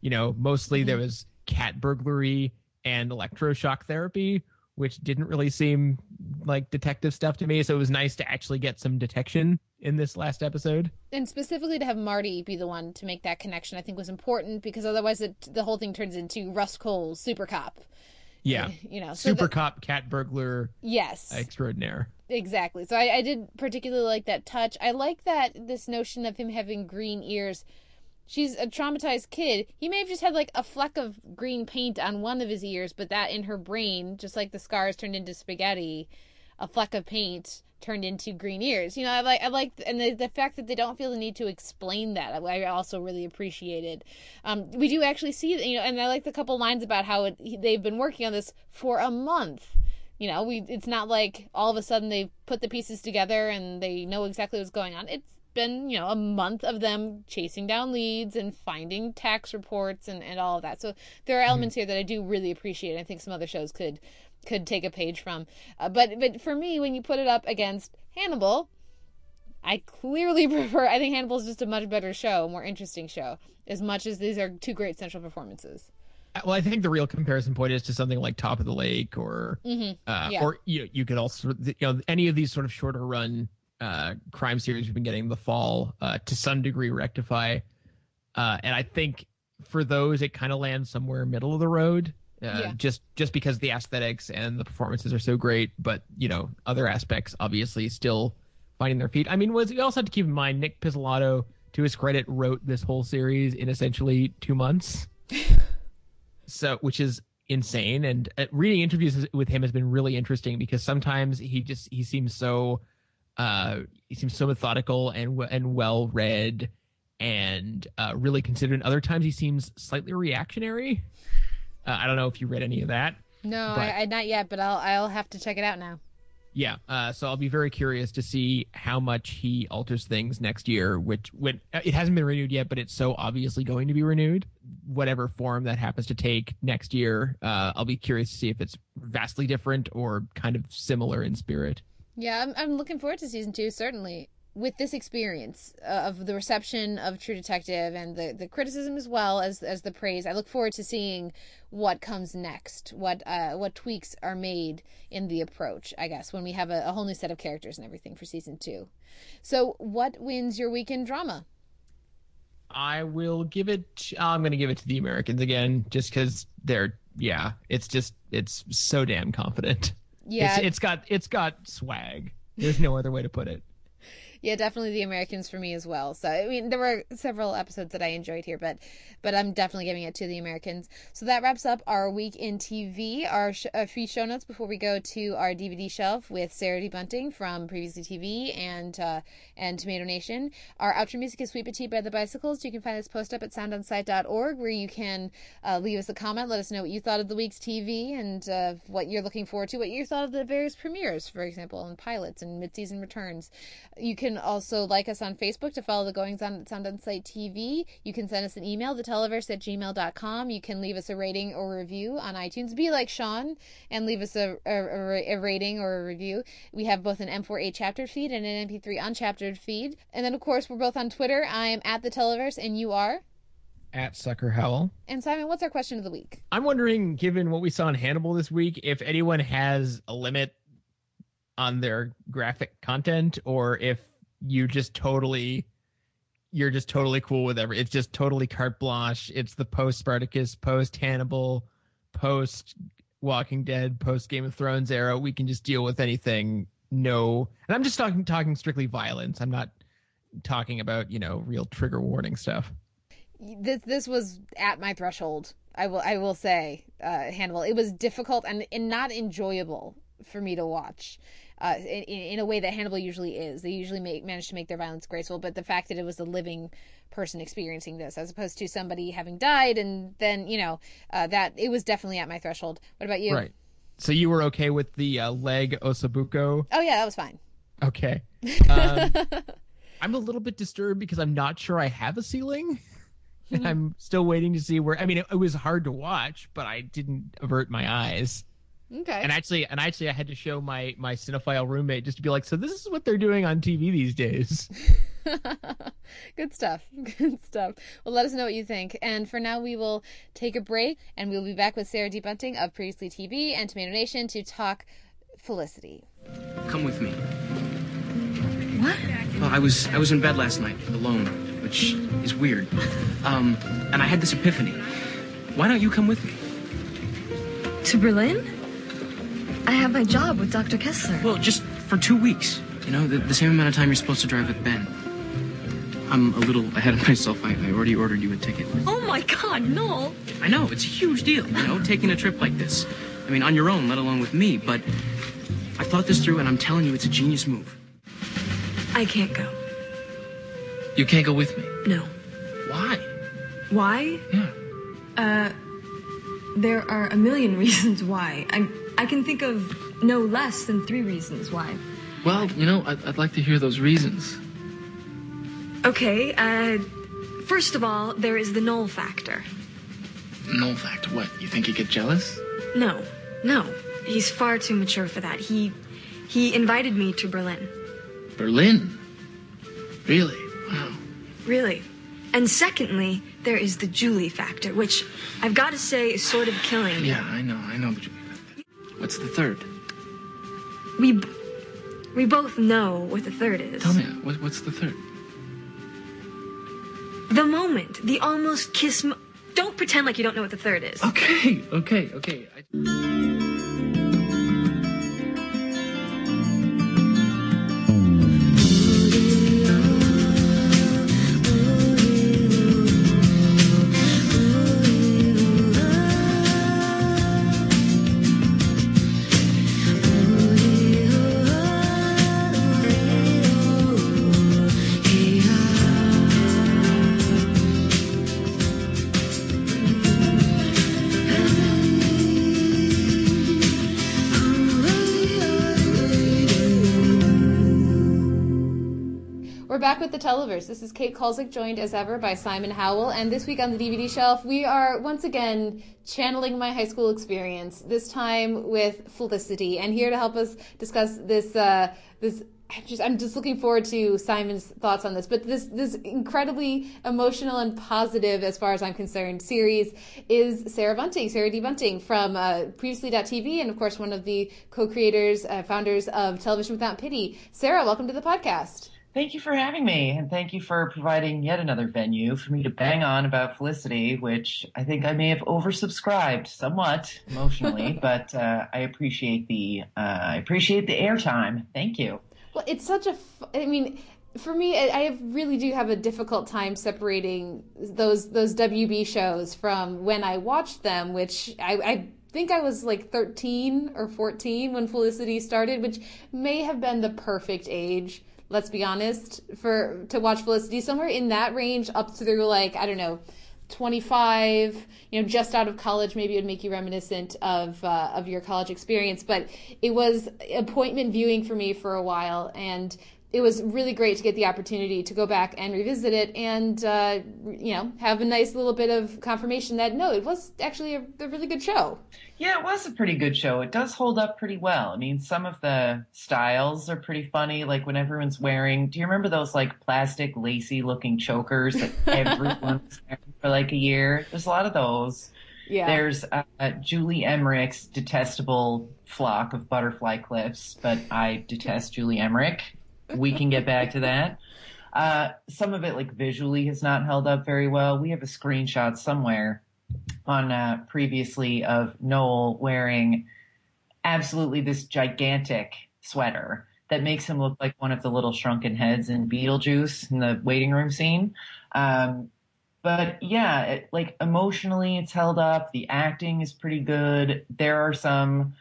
You know, mostly there was cat burglary and electroshock therapy, which didn't really seem like detective stuff to me. So it was nice to actually get some detection in this last episode. and specifically to have Marty be the one to make that connection, I think was important because otherwise it, the whole thing turns into Rust Cole's super cop. Yeah, You know, so super that- cop cat burglar Yes. extraordinaire. Exactly. So I, I did particularly like that touch. I like that this notion of him having green ears. She's a traumatized kid. He may have just had like a fleck of green paint on one of his ears, but that in her brain, just like the scars turned into spaghetti, a fleck of paint turned into green ears. You know, I like I like and the, the fact that they don't feel the need to explain that. I also really appreciated. Um, we do actually see you know, and I like the couple lines about how it, they've been working on this for a month you know we it's not like all of a sudden they put the pieces together and they know exactly what's going on it's been you know a month of them chasing down leads and finding tax reports and, and all of that so there are elements here that i do really appreciate i think some other shows could could take a page from uh, but but for me when you put it up against hannibal i clearly prefer i think hannibal's just a much better show more interesting show as much as these are two great central performances Well, I think the real comparison point is to something like Top of the Lake or Mhm. uh, Yeah. or you you could also you know any of these sort of shorter run uh, crime series we've been getting in the fall uh, to some degree rectify, uh, and I think for those it kind of lands somewhere middle of the road. Uh, Yeah. Just just because the aesthetics and the performances are so great, but you know other aspects obviously still finding their feet. I mean, was you also have to keep in mind Nick Pizzolatto, to his credit, wrote this whole series in essentially two months so which is insane and uh, reading interviews with him has been really interesting because sometimes he just he seems so uh he seems so methodical and and well read and uh really considered. And other times he seems slightly reactionary. Uh, i don't know if you read any of that no But- I, I not yet but i'll i'll have to check it out now. Yeah uh so i'll be very curious to see how much he alters things next year which when uh, it hasn't been renewed yet but it's so obviously going to be renewed. Whatever form that happens to take next year uh i'll be curious to see if it's vastly different or kind of similar in spirit Yeah, I'm, I'm looking forward to season two, certainly. With this experience uh, of the reception of True Detective and the, the criticism as well as as the praise, I look forward to seeing what comes next, what uh, what tweaks are made in the approach. I guess when we have a, a whole new set of characters and everything for season two. So, what wins your weekend drama? i will give it i'm gonna give it to the americans again just because they're yeah it's just it's so damn confident Yeah, it's, it's got it's got swag. There's no other way to put it yeah, definitely the Americans for me as well. So I mean, there were several episodes that I enjoyed here, but but I'm definitely giving it to the Americans. So that wraps up our week in TV. Our sh- a few show notes before we go to our DVD shelf with Sarah D. Bunting from Previously TV and uh, and Tomato Nation. Our outro music is Sweet Petite by the Bicycles. You can find this post up at soundonsight.org where you can uh, leave us a comment, let us know what you thought of the week's TV and uh, what you're looking forward to, what you thought of the various premieres, for example, and pilots and mid-season returns. You can also like us on Facebook to follow the goings on at Sound On Sight TV. You can send us an email, theteleverse at gmail.com. You can leave us a rating or review on iTunes. Be like Sean and leave us a, a, a rating or a review. We have both an M4A chapter feed and an MP3 unchaptered feed. And then, of course, we're both on Twitter. I am at the Televerse, and you are. at sucker Howell. And Simon, what's our question of the week? I'm wondering, given what we saw in Hannibal this week, if anyone has a limit on their graphic content or if you just totally you're just totally cool with every it's just totally carte blanche it's the post spartacus post hannibal post walking dead post game of thrones era we can just deal with anything no and i'm just talking talking strictly violence i'm not talking about you know real trigger warning stuff this this was at my threshold. I will I will say, uh, Hannibal. It was difficult and, and not enjoyable for me to watch. Uh, in, in a way that Hannibal usually is. They usually make manage to make their violence graceful, but the fact that it was a living person experiencing this, as opposed to somebody having died, and then you know uh, that it was definitely at my threshold. What about you? right so you were okay with the uh, leg osso buco Oh yeah, that was fine. okay um, i'm a little bit disturbed because i'm not sure i have a ceiling and i'm still waiting to see where i mean it, it was hard to watch but i didn't avert my eyes Okay. and actually and actually i had to show my my cinephile roommate just to be like so this is what they're doing on tv these days Good stuff. Good stuff. Well, let us know what you think. And for now, we will take a break and we'll be back with Sarah D. Bunting of Previously TV and Tomato Nation to talk Felicity. Come with me. What? Well, I was I was in bed last night alone, which is weird. Um, and I had this epiphany. Why don't you come with me? To Berlin? I have my job with Dr. Kessler. Well, just for two weeks. You know, the, the same amount of time you're supposed to drive with Ben. I'm a little ahead of myself. I, I already ordered you a ticket. Oh my god, no! I know, it's a huge deal, you know, taking a trip like this. I mean, on your own, let alone with me, but I thought this through and I'm telling you, it's a genius move. I can't go. You can't go with me. No. Why? Why? Yeah. Uh, there are a million reasons why. I I can think of no less than three reasons why. Well, you know, I'd, I'd like to hear those reasons. Okay, uh, first of all, there is the Noel factor. Noel factor? What? You think you get jealous? No, no, he's far too mature for that. He he invited me to Berlin. Berlin? Really? Wow. Really. And secondly, there is the Julie factor, which I've got to say is sort of killing me. Yeah, I know, I know. What's the third? We b- we both know what the third is. Tell me, what, what's the third? The moment, the almost kiss. Mo- don't pretend like you don't know what the third is. Okay, okay, okay. I... the Televerse. This is Kate Kulzick, joined as ever by Simon Howell. And this week on the DVD shelf, we are once again channeling my high school experience. This time with Felicity, and here to help us discuss this. Uh, this I'm just I'm just looking forward to Simon's thoughts on this. But this this incredibly emotional and positive, as far as I'm concerned, series is Sarah Bunting, Sarah D. Bunting from uh, previously.tv, and of course one of the co-creators, uh, founders of Television Without Pity. Sarah, welcome to the podcast. Thank you for having me, and thank you for providing yet another venue for me to bang on about Felicity, which I think I may have oversubscribed somewhat emotionally, but uh, I appreciate the uh, I appreciate the airtime. Thank you. Well, it's such a. f- I mean, for me, I really do have a difficult time separating those those WB shows from when I watched them, which I. I think I was like 13 or 14 when Felicity started, which may have been the perfect age, let's be honest, for to watch Felicity somewhere in that range up through like, I don't know, 25 you know just out of college maybe it would make you reminiscent of uh, of your college experience. But it was appointment viewing for me for a while and it was really great to get the opportunity to go back and revisit it and uh, you know have a nice little bit of confirmation that no it was actually a, a really good show Yeah, it was a pretty good show. It does hold up pretty well. I mean, some of the styles are pretty funny, like when everyone's wearing. Do you remember those like plastic, lacy looking chokers that everyone's wearing for like a year? There's a lot of those. Yeah. There's uh, Julie Emerick's detestable flock of butterfly clips, but I detest Julie Emmerich. We can get back to that. Uh, some of it, like visually, has not held up very well. We have a screenshot somewhere on uh, previously of Noel wearing absolutely this gigantic sweater that makes him look like one of the little shrunken heads in Beetlejuice in the waiting room scene. Um, but yeah, it, like emotionally, it's held up. The acting is pretty good. There are some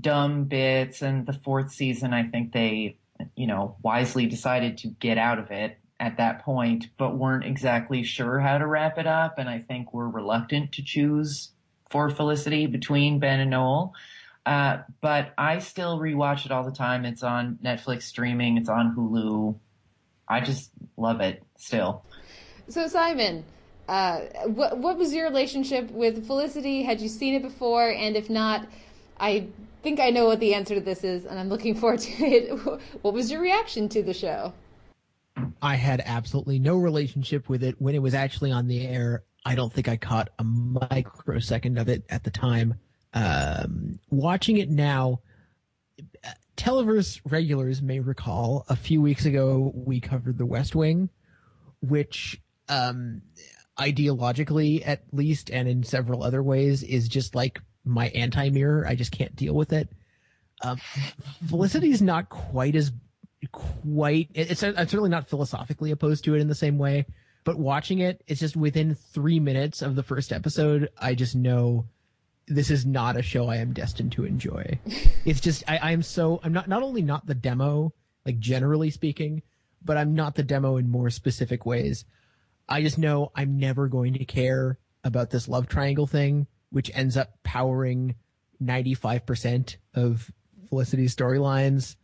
dumb bits, and the fourth season, I think they, you know, wisely decided to get out of it at that point, but weren't exactly sure how to wrap it up, and I think were reluctant to choose for Felicity between Ben and Noel. Uh, but I still rewatch it all the time. It's on Netflix streaming. It's on Hulu. I just love it still. So Simon, uh, what what was your relationship with Felicity? Had you seen it before? And if not, I think I know what the answer to this is, and I'm looking forward to it. What was your reaction to the show? I had absolutely no relationship with it when it was actually on the air. I don't think I caught a microsecond of it at the time. Um, watching it now, Televerse regulars may recall a few weeks ago we covered The West Wing, which um, ideologically, at least, and in several other ways, is just like my anti mirror. I just can't deal with it. Um, Felicity is not quite as quite. It's, it's certainly not philosophically opposed to it in the same way, but watching it, it's just within three minutes of the first episode, I just know this is not a show I am destined to enjoy. it's just I, I am so I'm not not only not the demo, like generally speaking, but I'm not the demo in more specific ways. I just know I'm never going to care about this love triangle thing, which ends up powering 95% of Felicity's storylines.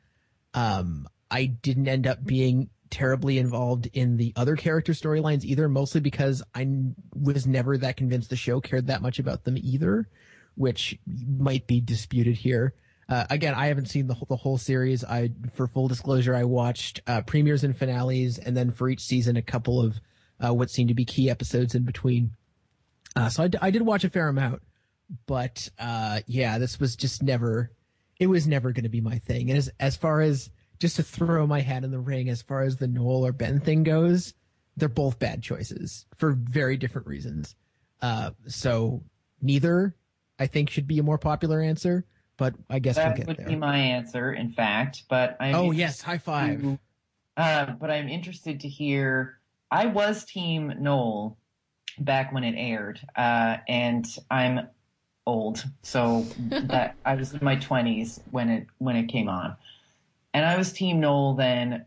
Um, I didn't end up being terribly involved in the other character storylines either, mostly because I was never that convinced the show cared that much about them either, which might be disputed here. Uh, again, I haven't seen the whole, the whole series. I, for full disclosure, I watched uh, premieres and finales, and then for each season, a couple of uh, what seemed to be key episodes in between. Uh, so I, d- I did watch a fair amount, but uh, yeah, this was just never. It was never going to be my thing. And as as far as just to throw my hat in the ring, as far as the Noel or Ben thing goes, they're both bad choices for very different reasons. Uh, so neither, I think, should be a more popular answer. But I guess that we'll get would there. be my answer, in fact. But I'm oh yes, high five. to- uh, but I'm interested to hear. I was Team Noel back when it aired, uh, and I'm old, so that I was in my 20s when it when it came on, and I was Team Noel then.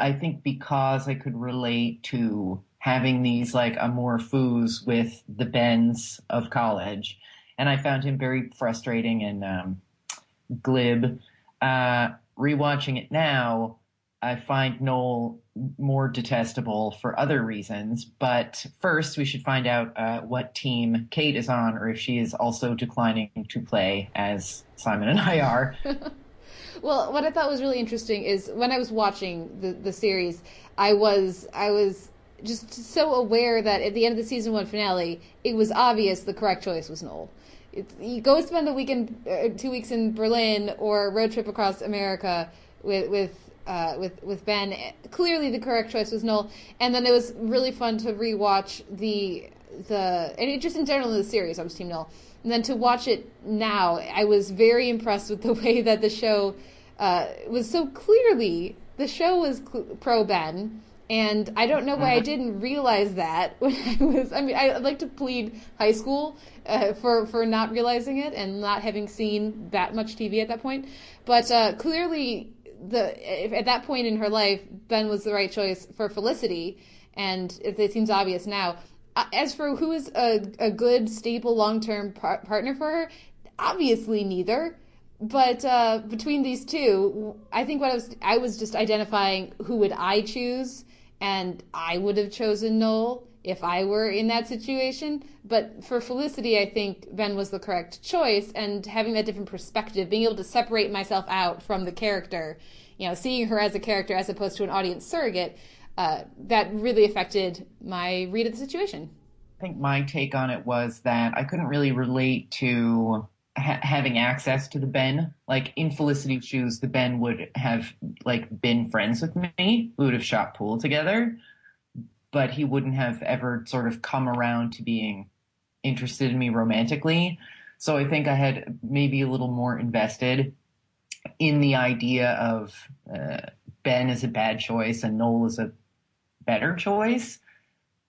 I think because I could relate to having these like amor fous with the Bens of college, and I found him very frustrating and um, glib. Uh, rewatching it now, I find Noel more detestable for other reasons. But first, we should find out uh, what team Kate is on, or if she is also declining to play, as Simon and I are. Well, what I thought was really interesting is when I was watching the, the series, I was I was just so aware that at the end of the season one finale, it was obvious the correct choice was Noel. It, you go spend a weekend, uh, two weeks in Berlin, or a road trip across America with with uh, with with Ben. Clearly, the correct choice was Noel. And then it was really fun to rewatch the the and it, just in general the series, I was Team Noel. And then to watch it now, I was very impressed with the way that the show uh, was so clearly the show was cl- pro Ben. And I don't know why I didn't realize that when I was. I mean, I like to plead high school uh, for for not realizing it and not having seen that much TV at that point. But uh, clearly, the at that point in her life, Ben was the right choice for Felicity, and it, it seems obvious now. Uh, As for who is a, a good, stable, long term par- partner for her, obviously neither. But uh, between these two, I think what I was I was just identifying who would I choose, and I would have chosen Noel if I were in that situation. But for Felicity, I think Ben was the correct choice, and having that different perspective, being able to separate myself out from the character, you know, seeing her as a character as opposed to an audience surrogate, uh, that really affected my read of the situation. I think my take on it was that I couldn't really relate to ha- having access to the Ben. Like in Felicity's shoes, the Ben would have like been friends with me. We would have shot pool together, but he wouldn't have ever sort of come around to being interested in me romantically. So I think I had maybe a little more invested in the idea of uh, Ben is a bad choice and Noel is a better choice.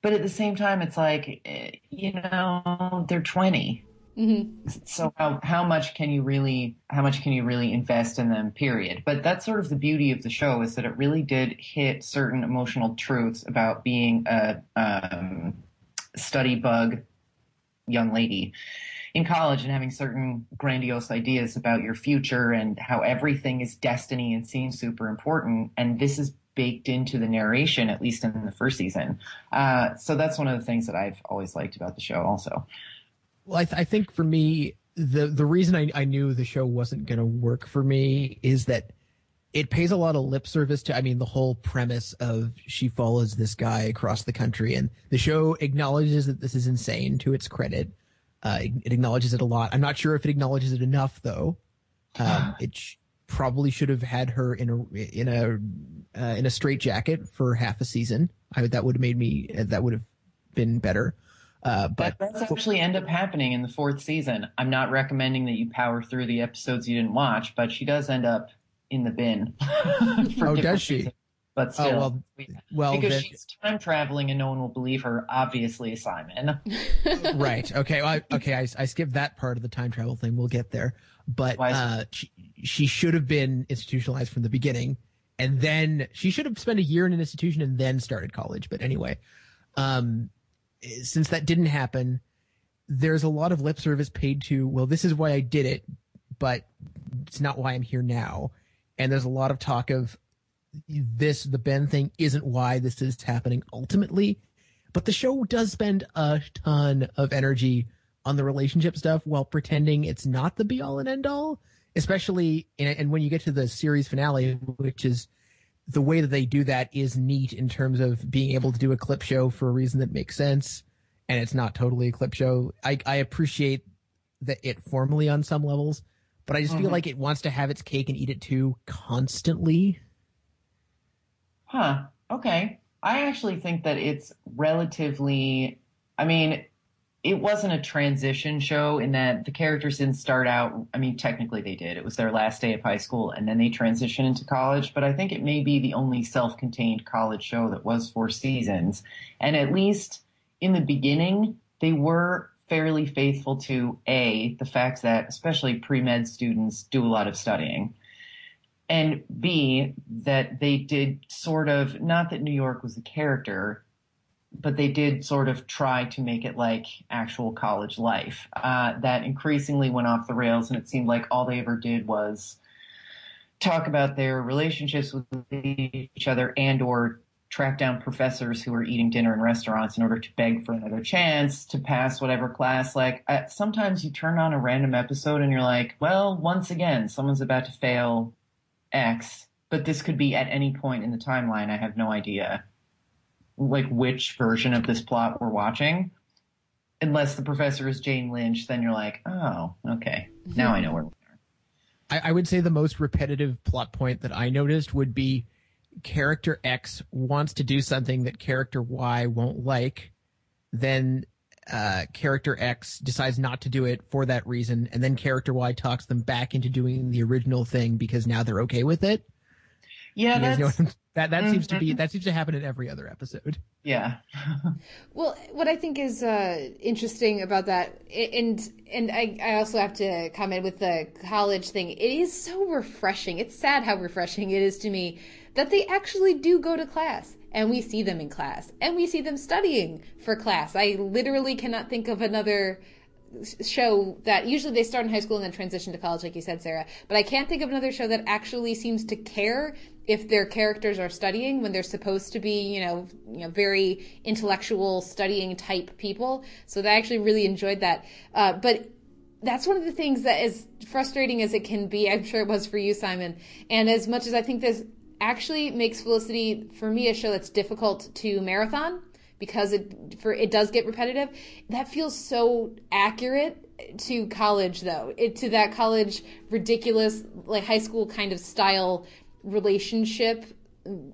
But at the same time, it's like, eh, you know, they're 20. Mm-hmm. So how, how much can you really, how much can you really invest in them, period? But that's sort of the beauty of the show is that it really did hit certain emotional truths about being a um, study bug young lady in college and having certain grandiose ideas about your future and how everything is destiny and seems super important. And this is baked into the narration, at least in the first season. Uh, so that's one of the things that I've always liked about the show, also. Well, I, th- I think for me, the the reason I, I knew the show wasn't going to work for me is that it pays a lot of lip service to. I mean, the whole premise of she follows this guy across the country, and the show acknowledges that this is insane to its credit. Uh, it, it acknowledges it a lot. I'm not sure if it acknowledges it enough, though. Um, it sh- probably should have had her in a in a uh, in a straight jacket for half a season. I that would have made me that would have been better. Uh, but that does actually end up happening in the fourth season. I'm not recommending that you power through the episodes you didn't watch, but she does end up in the bin. oh, does she? Reasons. But Oh, still, well, well, because then- she's time traveling and no one will believe her. Obviously, Simon. right. Okay. Well, I, okay. I, I skipped that part of the time travel thing. We'll get there. But uh, she, she should have been institutionalized from the beginning, and then she should have spent a year in an institution and then started college. But anyway, um, since that didn't happen, there's a lot of lip service paid to. Well, this is why I did it, but it's not why I'm here now. And there's a lot of talk of this the Ben thing isn't why this is happening ultimately. But the show does spend a ton of energy on the relationship stuff while pretending it's not the be all and end all. Especially, in, and when you get to the series finale, which is the way that they do that is neat in terms of being able to do a clip show for a reason that makes sense, and it's not totally a clip show. I, I appreciate that it formally on some levels, but I just feel Mhm. like it wants to have its cake and eat it too constantly. Huh. Okay. I actually think that it's relatively. I mean, it wasn't a transition show in that the characters didn't start out. I mean, technically they did. It was their last day of high school and then they transitioned into college. But I think it may be the only self contained college show that was four seasons. And at least in the beginning, they were fairly faithful to A, the fact that especially pre med students do a lot of studying and B, that they did sort of, not that New York was the character, but they did sort of try to make it like actual college life. Uh, that increasingly went off the rails, and it seemed like all they ever did was talk about their relationships with each other and or track down professors who were eating dinner in restaurants in order to beg for another chance to pass whatever class like uh, sometimes you turn on a random episode and you're like well once again someone's about to fail X, but this could be at any point in the timeline. I have no idea, like which version of this plot we're watching. Unless the professor is Jane Lynch, then you're like, oh, okay, now I know where. I, I would say the most repetitive plot point that I noticed would be character X wants to do something that character Y won't like, then uh, character X decides not to do it for that reason, and then character Y talks them back into doing the original thing because now they're okay with it. Yeah, You guys know that's what I'm- that that seems to be Mhm. that seems to happen in every other episode. yeah. Well, what I think is uh, interesting about that, and and I, I also have to comment with the college thing. It is so refreshing. It's sad how refreshing it is to me that they actually do go to class, and we see them in class, and we see them studying for class. I literally cannot think of another show that usually they start in high school and then transition to college, like you said, Sarah. But I can't think of another show that actually seems to care if their characters are studying when they're supposed to be, you know, you know, very intellectual studying type people. So I actually really enjoyed that. Uh, but that's one of the things that is frustrating as it can be. I'm sure it was for you, Simon. And as much as I think this actually makes Felicity, for me, a show that's difficult to marathon because it for it does get repetitive. That feels so accurate to college though. It to that college ridiculous like high school kind of style relationship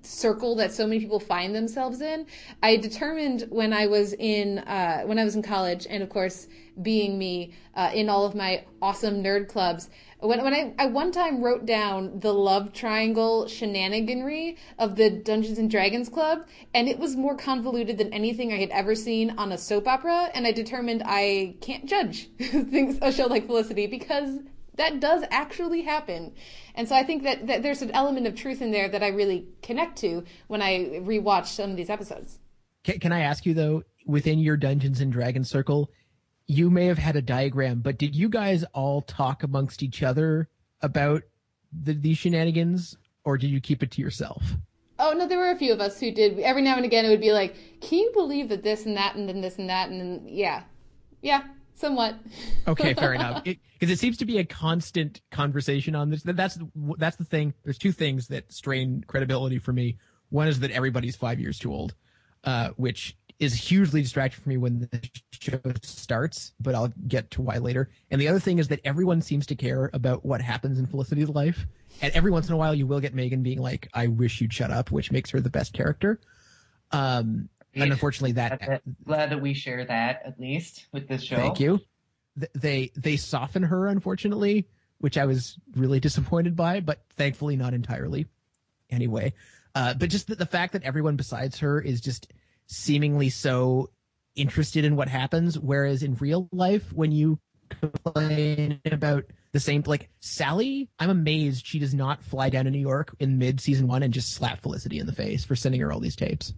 circle that so many people find themselves in. I determined when I was in uh, when I was in college, and of course, being me uh, in all of my awesome nerd clubs. When, when I, I one time wrote down the love triangle shenaniganry of the Dungeons and Dragons Club, and it was more convoluted than anything I had ever seen on a soap opera. And I determined I can't judge things a show like Felicity because that does actually happen. And so I think that, that there's an element of truth in there that I really connect to when I rewatch some of these episodes. Can, can I ask you though, within your Dungeons and Dragons circle, you may have had a diagram, but did you guys all talk amongst each other about the, these shenanigans, or did you keep it to yourself? Oh no, there were a few of us who did. Every now and again, it would be like, "Can you believe that this and that and then this and that and then yeah, yeah, somewhat." okay, fair enough. Because it, it, seems to be a constant conversation on this. That's that's the thing. There's two things that strain credibility for me. One is that everybody's five years too old, uh, which is hugely distracting for me when the show starts, but I'll get to why later. And the other thing is that everyone seems to care about what happens in Felicity's life. And every once in a while, you will get Megan being like, I wish you'd shut up, which makes her the best character. Um, and unfortunately, that. Glad that we share that, at least, with this show. Thank you. They, they soften her, unfortunately, which I was really disappointed by, but thankfully not entirely. Anyway, uh, but just the, the fact that everyone besides her is just seemingly so interested in what happens. Whereas in real life, when you complain about the same, like Sally, I'm amazed she does not fly down to New York in mid season one and just slap Felicity in the face for sending her all these tapes.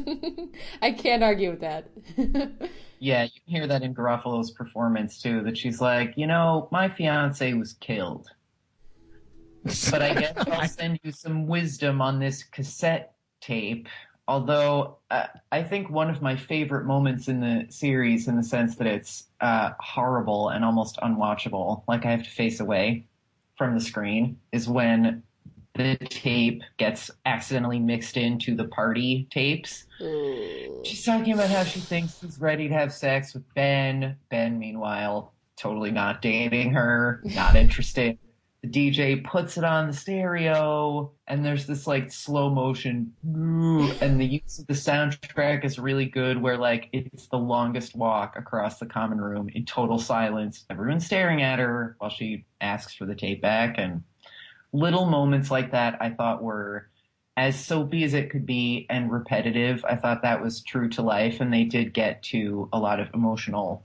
I can't argue with that. yeah, you can hear that in Garofalo's performance too, that she's like, you know, my fiance was killed. But I guess I'll send you some wisdom on this cassette tape although uh, I think one of my favorite moments in the series, in the sense that it's uh, horrible and almost unwatchable, like I have to face away from the screen, is when the tape gets accidentally mixed into the party tapes. Mm. She's talking about how she thinks she's ready to have sex with Ben. Ben, meanwhile, totally not dating her, not interested the DJ puts it on the stereo, and there's this like slow motion, and the use of the soundtrack is really good. Where like it's the longest walk across the common room in total silence, everyone's staring at her while she asks for the tape back, and little moments like that I thought were as soapy as it could be and repetitive. I thought that was true to life, and they did get to a lot of emotional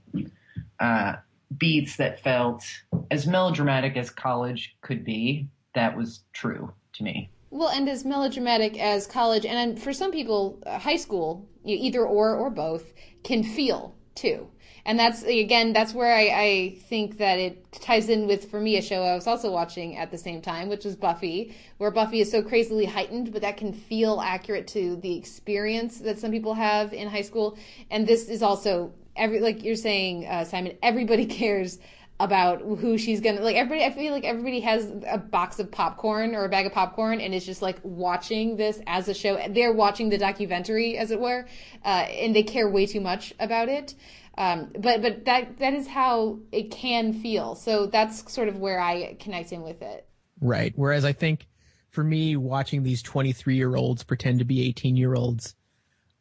uh, beats that felt as melodramatic as college could be. That was true to me. Well, and as melodramatic as college, and for some people, uh, high school, either or or both, can feel too. And that's again, that's where I, I think that it ties in with for me a show I was also watching at the same time, which was Buffy, where Buffy is so crazily heightened, but that can feel accurate to the experience that some people have in high school. And this is also every like you're saying, uh, Simon. Everybody cares about who she's gonna like everybody i feel like everybody has a box of popcorn or a bag of popcorn and is just like watching this as a show. They're watching the documentary as it were uh, and they care way too much about it. Um, but but that that is how it can feel. So that's sort of where i connect in with it. Right. Whereas i think for me watching these 23 year olds pretend to be 18 year olds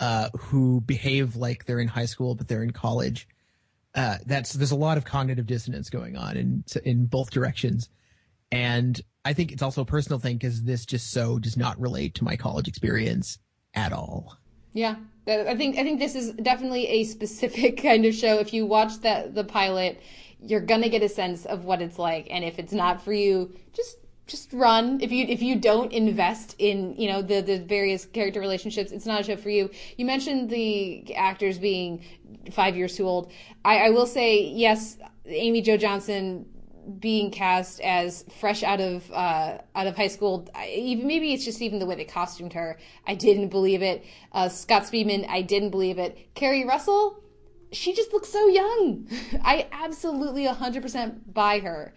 uh, who behave like they're in high school but they're in college. Uh, that's there's a lot of cognitive dissonance going on in in both directions, and I think it's also a personal thing because this just so does not relate to my college experience at all. Yeah, I think I think this is definitely a specific kind of show. If you watch that the pilot, you're gonna get a sense of what it's like, and if it's not for you, just just run if you if you don't invest in you know the the various character relationships it's not a show for you you mentioned the actors being five years too old i, I will say yes amy jo johnson being cast as fresh out of uh, out of high school. I, even maybe it's just even the way they costumed her. I didn't believe it. Uh, Scott Speedman, I didn't believe it. Keri Russell, she just looks so young. I absolutely 100% buy her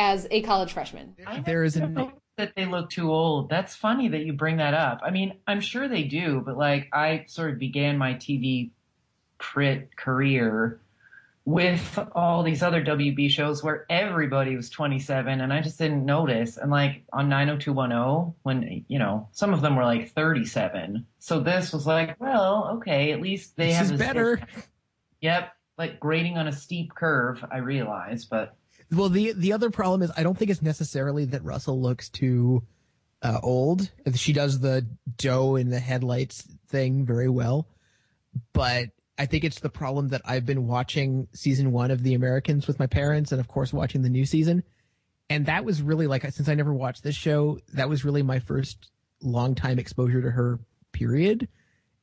as a college freshman. There is an that they look too old. That's funny that you bring that up. I mean, I'm sure they do, but like I sort of began my TV crit career with all these other WB shows where everybody was 27 and I just didn't notice. And like on 90210, when, you know, some of them were like 37. So this was like, well, okay, at least they This have is this- better. Yep. Like grading on a steep curve, I realize, but Well, the the other problem is I don't think it's necessarily that Russell looks too uh, old. She does the doe in the headlights thing very well, but I think it's the problem that I've been watching season one of The Americans with my parents, and of course watching the new season, and that was really like since I never watched this show, that was really my first long time exposure to her. Period.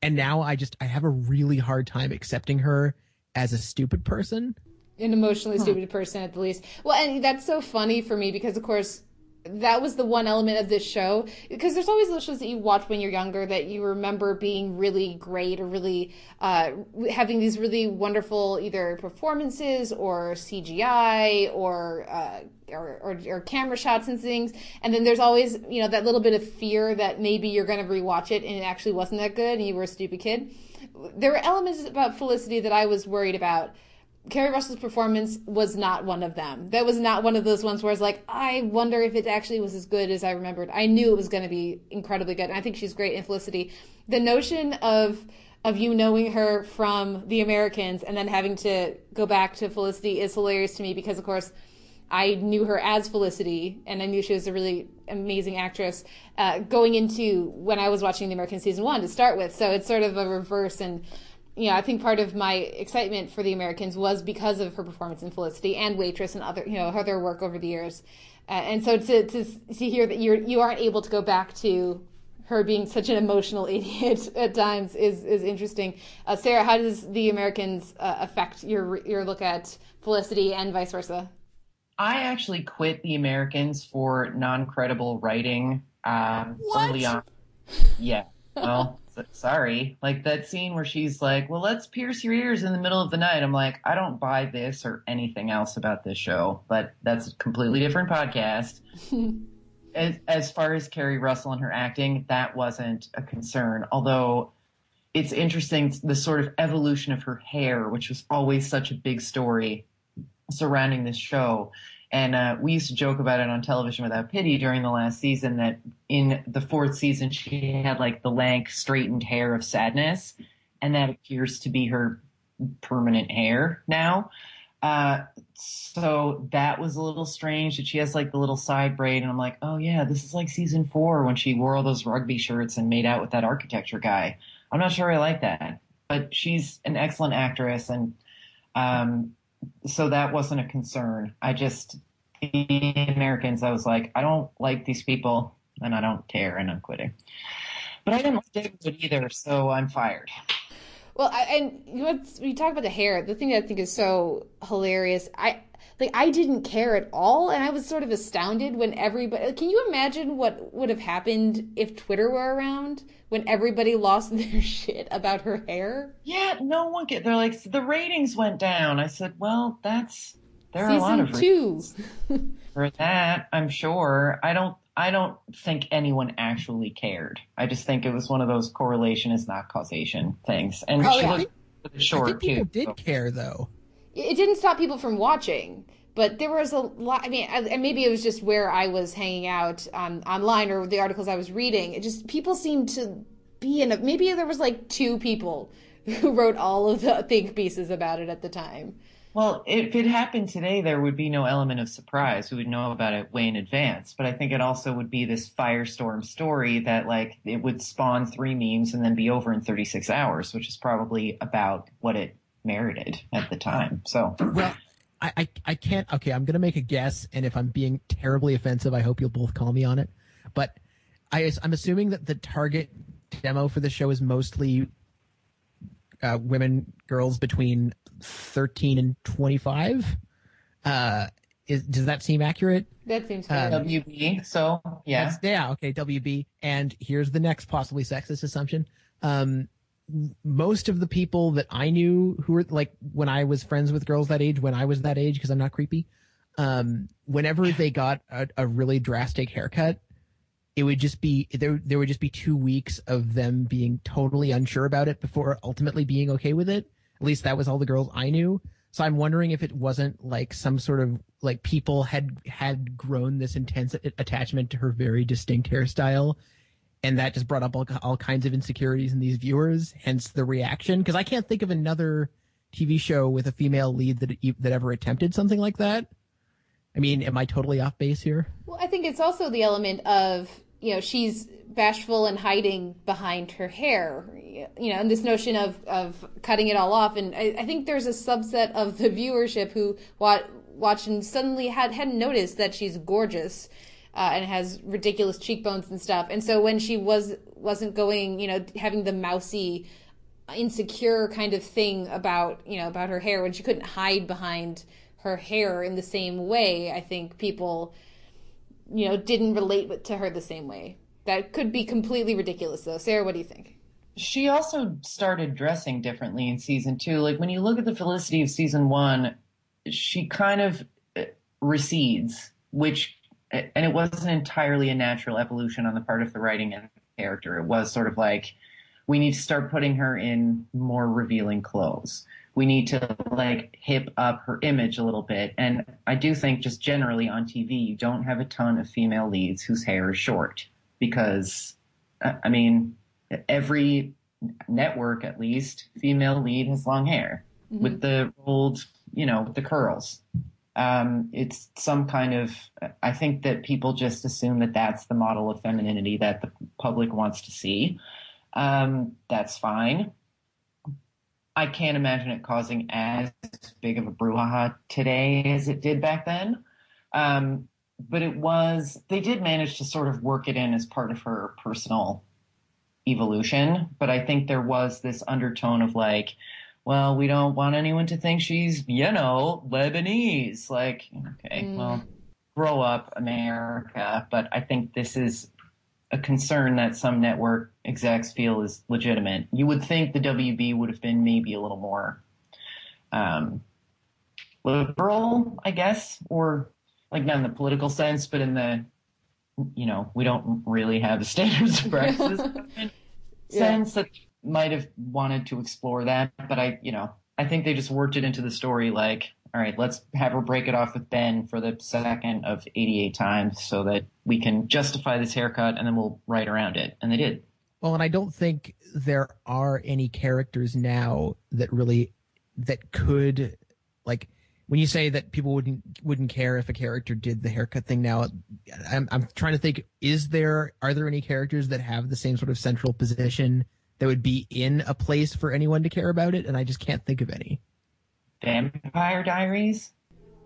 And now I just I have a really hard time accepting her as a stupid person. An emotionally stupid person at the least. Well, and that's so funny for me because, of course, that was the one element of this show. Because there's always those shows that you watch when you're younger that you remember being really great or really uh, having these really wonderful either performances or CGI or, uh, or, or or camera shots and things. And then there's always you know that little bit of fear that maybe you're going to rewatch it and it actually wasn't that good and you were a stupid kid. There were elements about Felicity that I was worried about. Keri Russell's performance was not one of them. That was not one of those ones where I was like, I wonder if it actually was as good as I remembered. I knew it was going to be incredibly good. And I think she's great in Felicity. The notion of of you knowing her from The Americans and then having to go back to Felicity is hilarious to me because, of course, I knew her as Felicity, and I knew she was a really amazing actress uh, going into when I was watching the American season one to start with. So it's sort of a reverse, and you know, I think part of my excitement for the Americans was because of her performance in Felicity and Waitress and other, you know, her other work over the years. Uh, and so to to to hear that you're you aren't able to go back to her being such an emotional idiot at times is is interesting. Uh, Sarah, how does the Americans uh, affect your your look at Felicity and vice versa? I actually quit the Americans for non-credible writing um, early on. Yeah. Well, sorry. Like that scene where she's like, "Well, let's pierce your ears in the middle of the night." I'm like, I don't buy this or anything else about this show, but that's a completely different podcast. as, as far as Keri Russell and her acting, that wasn't a concern. Although it's interesting the sort of evolution of her hair, which was always such a big story surrounding this show. And uh, we used to joke about it on television without pity during the last season that in the fourth season she had like the lank, straightened hair of sadness, and that appears to be her permanent hair now. Uh, so that was a little strange that she has like the little side braid, and I'm like, oh yeah, this is like season four when she wore all those rugby shirts and made out with that architecture guy. I'm not sure I like that, but she's an excellent actress, and um, so that wasn't a concern. I just the Americans, I was like, I don't like these people, and I don't care, and I'm quitting. But I didn't like David either, so I'm fired. Well, I, and you what's- when talk about the hair, the thing that I think is so hilarious, I like I didn't care at all, and I was sort of astounded when everybody. Can you imagine what would have happened if Twitter were around when everybody lost their shit about her hair? Yeah, no one get. They're like the ratings went down. I said, well, that's there are a lot of two. for that. I'm sure. I don't. I don't think anyone actually cared. I just think it was one of those correlation is not causation things. And Oh, she looked I short think people too. did so- care though. it didn't stop people from watching but there was a lot i mean I- and maybe it was just where i was hanging out on online or the articles i was reading it just people seemed to be in a maybe there was like two people who wrote all of the think pieces about it at the time Well, if it happened today, there would be no element of surprise. We would know about it way in advance. But I think it also would be this firestorm story that, like, it would spawn three memes and then be over in 36 hours, which is probably about what it merited at the time. So, Well, I, I I can't. Okay, I'm gonna make a guess, and if I'm being terribly offensive, I hope you'll both call me on it. But I, I'm assuming that the target demo for the show is mostly uh, women, girls between 13 and 25. Uh, is, does that seem accurate? that seems Um, fair WB. So, yeah. That's, yeah. Okay. WB. And here's the next possibly sexist assumption. Um, most of the people that I knew who were like when I was friends with girls that age, when I was that age, because I'm not creepy, um, whenever they got a, a really drastic haircut, it would just be there. There would just be two weeks of them being totally unsure about it before ultimately being okay with it. At least that was all the girls I knew. So I'm wondering if it wasn't like some sort of like people had had grown this intense attachment to her very distinct hairstyle, and that just brought up all, all kinds of insecurities in these viewers. Hence the reaction. Because I can't think of another TV show with a female lead that that ever attempted something like that. I mean, am I totally off base here? Well, I think it's also the element of you know she's bashful and hiding behind her hair you know and this notion of of cutting it all off. And i, I think there's a subset of the viewership who watch watched and suddenly had hadn't noticed that she's gorgeous uh, and has ridiculous cheekbones and stuff. And so when she was wasn't going you know having the mousy insecure kind of thing about you know about her hair when she couldn't hide behind her hair in the same way i think people you know, didn't relate to her the same way. That could be completely ridiculous, though. Sarah, what do you think? She also started dressing differently in season two. Like when you look at the Felicity of season one, she kind of uh, recedes, which, and it wasn't entirely a natural evolution on the part of the writing and character. It was sort of like, we need to start putting her in more revealing clothes we need to like hip up her image a little bit. And I do think just generally on TV, you don't have a ton of female leads whose hair is short because, I mean, every network at least, female lead has long hair mm-hmm. with the old, you know, the curls. Um, it's some kind of, I think that people just assume that that's the model of femininity that the public wants to see. Um, that's fine. I can't imagine it causing as big of a brouhaha today as it did back then. Um, but it was, they did manage to sort of work it in as part of her personal evolution. But I think there was this undertone of like, well, we don't want anyone to think she's, you know, Lebanese. Like, okay, mm. well, grow up, America. But I think this is a concern that some network execs feel is legitimate. You would think the WB would have been maybe a little more um, liberal, I guess, or like not in the political sense, but in the you know we don't really have the standards of practice yeah. sense that might have wanted to explore that. But I, you know, I think they just worked it into the story like all right, let's have her break it off with Ben for the second of 88 times so that we can justify this haircut and then we'll write around it. And they did. Well, and I don't think there are any characters now that really that could like when you say that people wouldn't wouldn't care if a character did the haircut thing now I'm I'm trying to think is there are there any characters that have the same sort of central position that would be in a place for anyone to care about it and I just can't think of any. Vampire Diaries.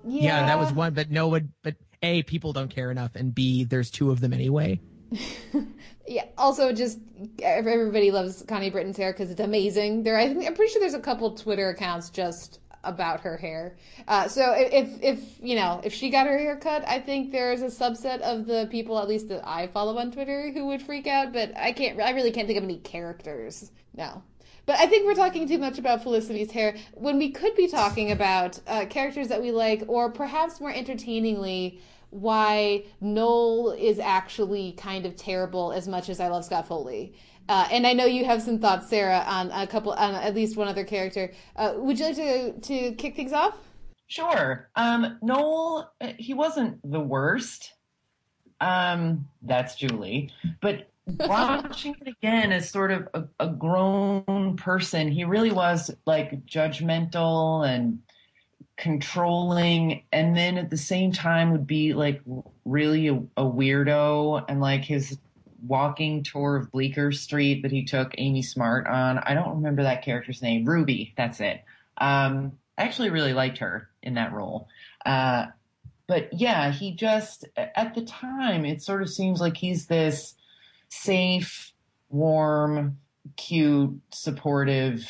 Yeah. yeah, that was one, but no one. But a people don't care enough, and b there's two of them anyway. yeah. Also, just everybody loves Connie Britton's hair because it's amazing. There, I think I'm pretty sure there's a couple Twitter accounts just about her hair. Uh, so if if you know if she got her hair cut, I think there's a subset of the people, at least that I follow on Twitter, who would freak out. But I can't. I really can't think of any characters. No. But I think we're talking too much about Felicity's hair when we could be talking about uh, characters that we like, or perhaps more entertainingly, why Noel is actually kind of terrible as much as I love Scott Foley. Uh, and I know you have some thoughts, Sarah, on a couple, on at least one other character. Uh, would you like to to kick things off? Sure. Um, Noel, he wasn't the worst. Um, that's Julie, but watching it again as sort of a, a, grown person, he really was like judgmental and controlling, and then at the same time would be like really a, a weirdo and like his walking tour of Bleecker Street that he took Amy Smart on. I don't remember that character's name. Ruby, that's it. Um, I actually really liked her in that role. Uh, but yeah, he just, at the time, it sort of seems like he's this safe, warm, cute, supportive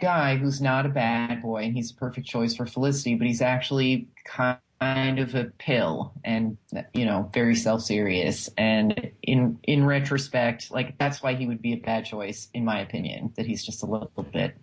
guy who's not a bad boy and he's a perfect choice for Felicity, but he's actually kind of a pill and you know very self-serious. And in in retrospect like that's why he would be a bad choice in my opinion that he's just a little bit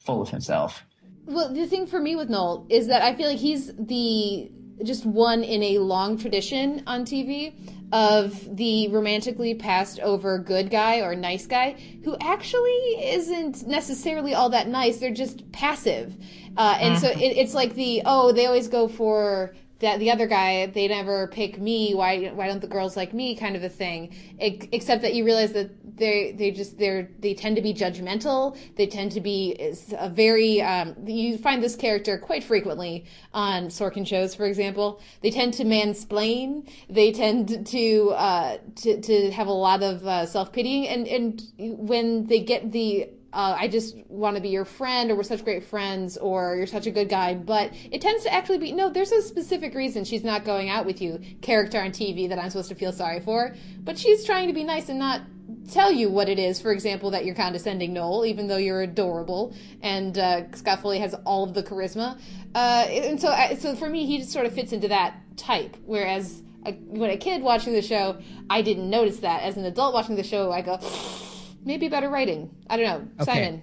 full of himself. Well the thing for me with noel is that i feel like he's the just one in a long tradition on tv of the romantically passed over good guy or nice guy who actually isn't necessarily all that nice. They're just passive. Uh, and so it, it's like the, oh, they always go for that the other guy they never pick me why why don't the girls like me kind of a thing Ex- except that you realize that they they just they're they tend to be judgmental they tend to be a very um, you find this character quite frequently on Sorkin shows for example they tend to mansplain they tend to uh, to to have a lot of uh, self pitying and and when they get the uh, I just want to be your friend, or we're such great friends, or you're such a good guy. But it tends to actually be no, there's a specific reason she's not going out with you, character on TV that I'm supposed to feel sorry for. But she's trying to be nice and not tell you what it is. For example, that you're condescending, Noel, even though you're adorable. And uh, Scott Foley has all of the charisma. Uh, and so, uh, so for me, he just sort of fits into that type. Whereas a, when a kid watching the show, I didn't notice that. As an adult watching the show, I go maybe better writing. I don't know. Okay. Simon.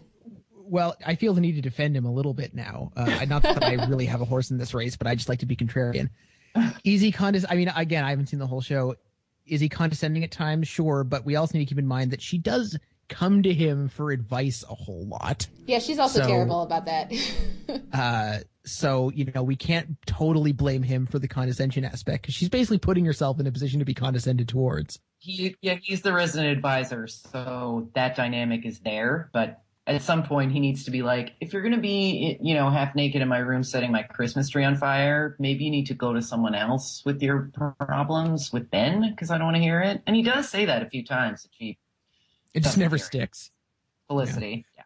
Well, I feel the need to defend him a little bit now. Uh, not that I really have a horse in this race, but I just like to be contrarian. Easy condes? I mean, again, I haven't seen the whole show. Is he condescending at times? Sure, but we also need to keep in mind that she does come to him for advice a whole lot. Yeah, she's also So- terrible about that. Uh, so you know, we can't totally blame him for the condescension aspect because she's basically putting herself in a position to be condescended towards. he yeah he's the resident advisor so that dynamic is there but at some point he needs to be like if you're going to be you know half naked in my room setting my christmas tree on fire maybe you need to go to someone else with your problems with ben because i don't want to hear it and he does say that a few times cheap It just never it. sticks. felicity yeah.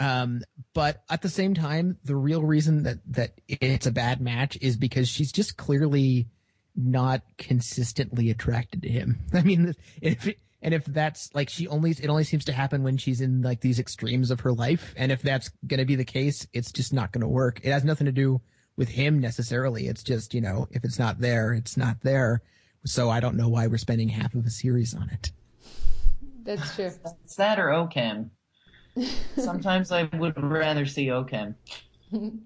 Um, but at the same time, the real reason that that it's a bad match is because she's just clearly not consistently attracted to him. I mean, if and if that's like she only it only seems to happen when she's in like these extremes of her life, and if that's going to be the case, it's just not going to work. It has nothing to do with him necessarily. It's just you know if it's not there, it's not there. So I don't know why we're spending half of a series on it. That's true. it's that or okem sometimes i would rather see okem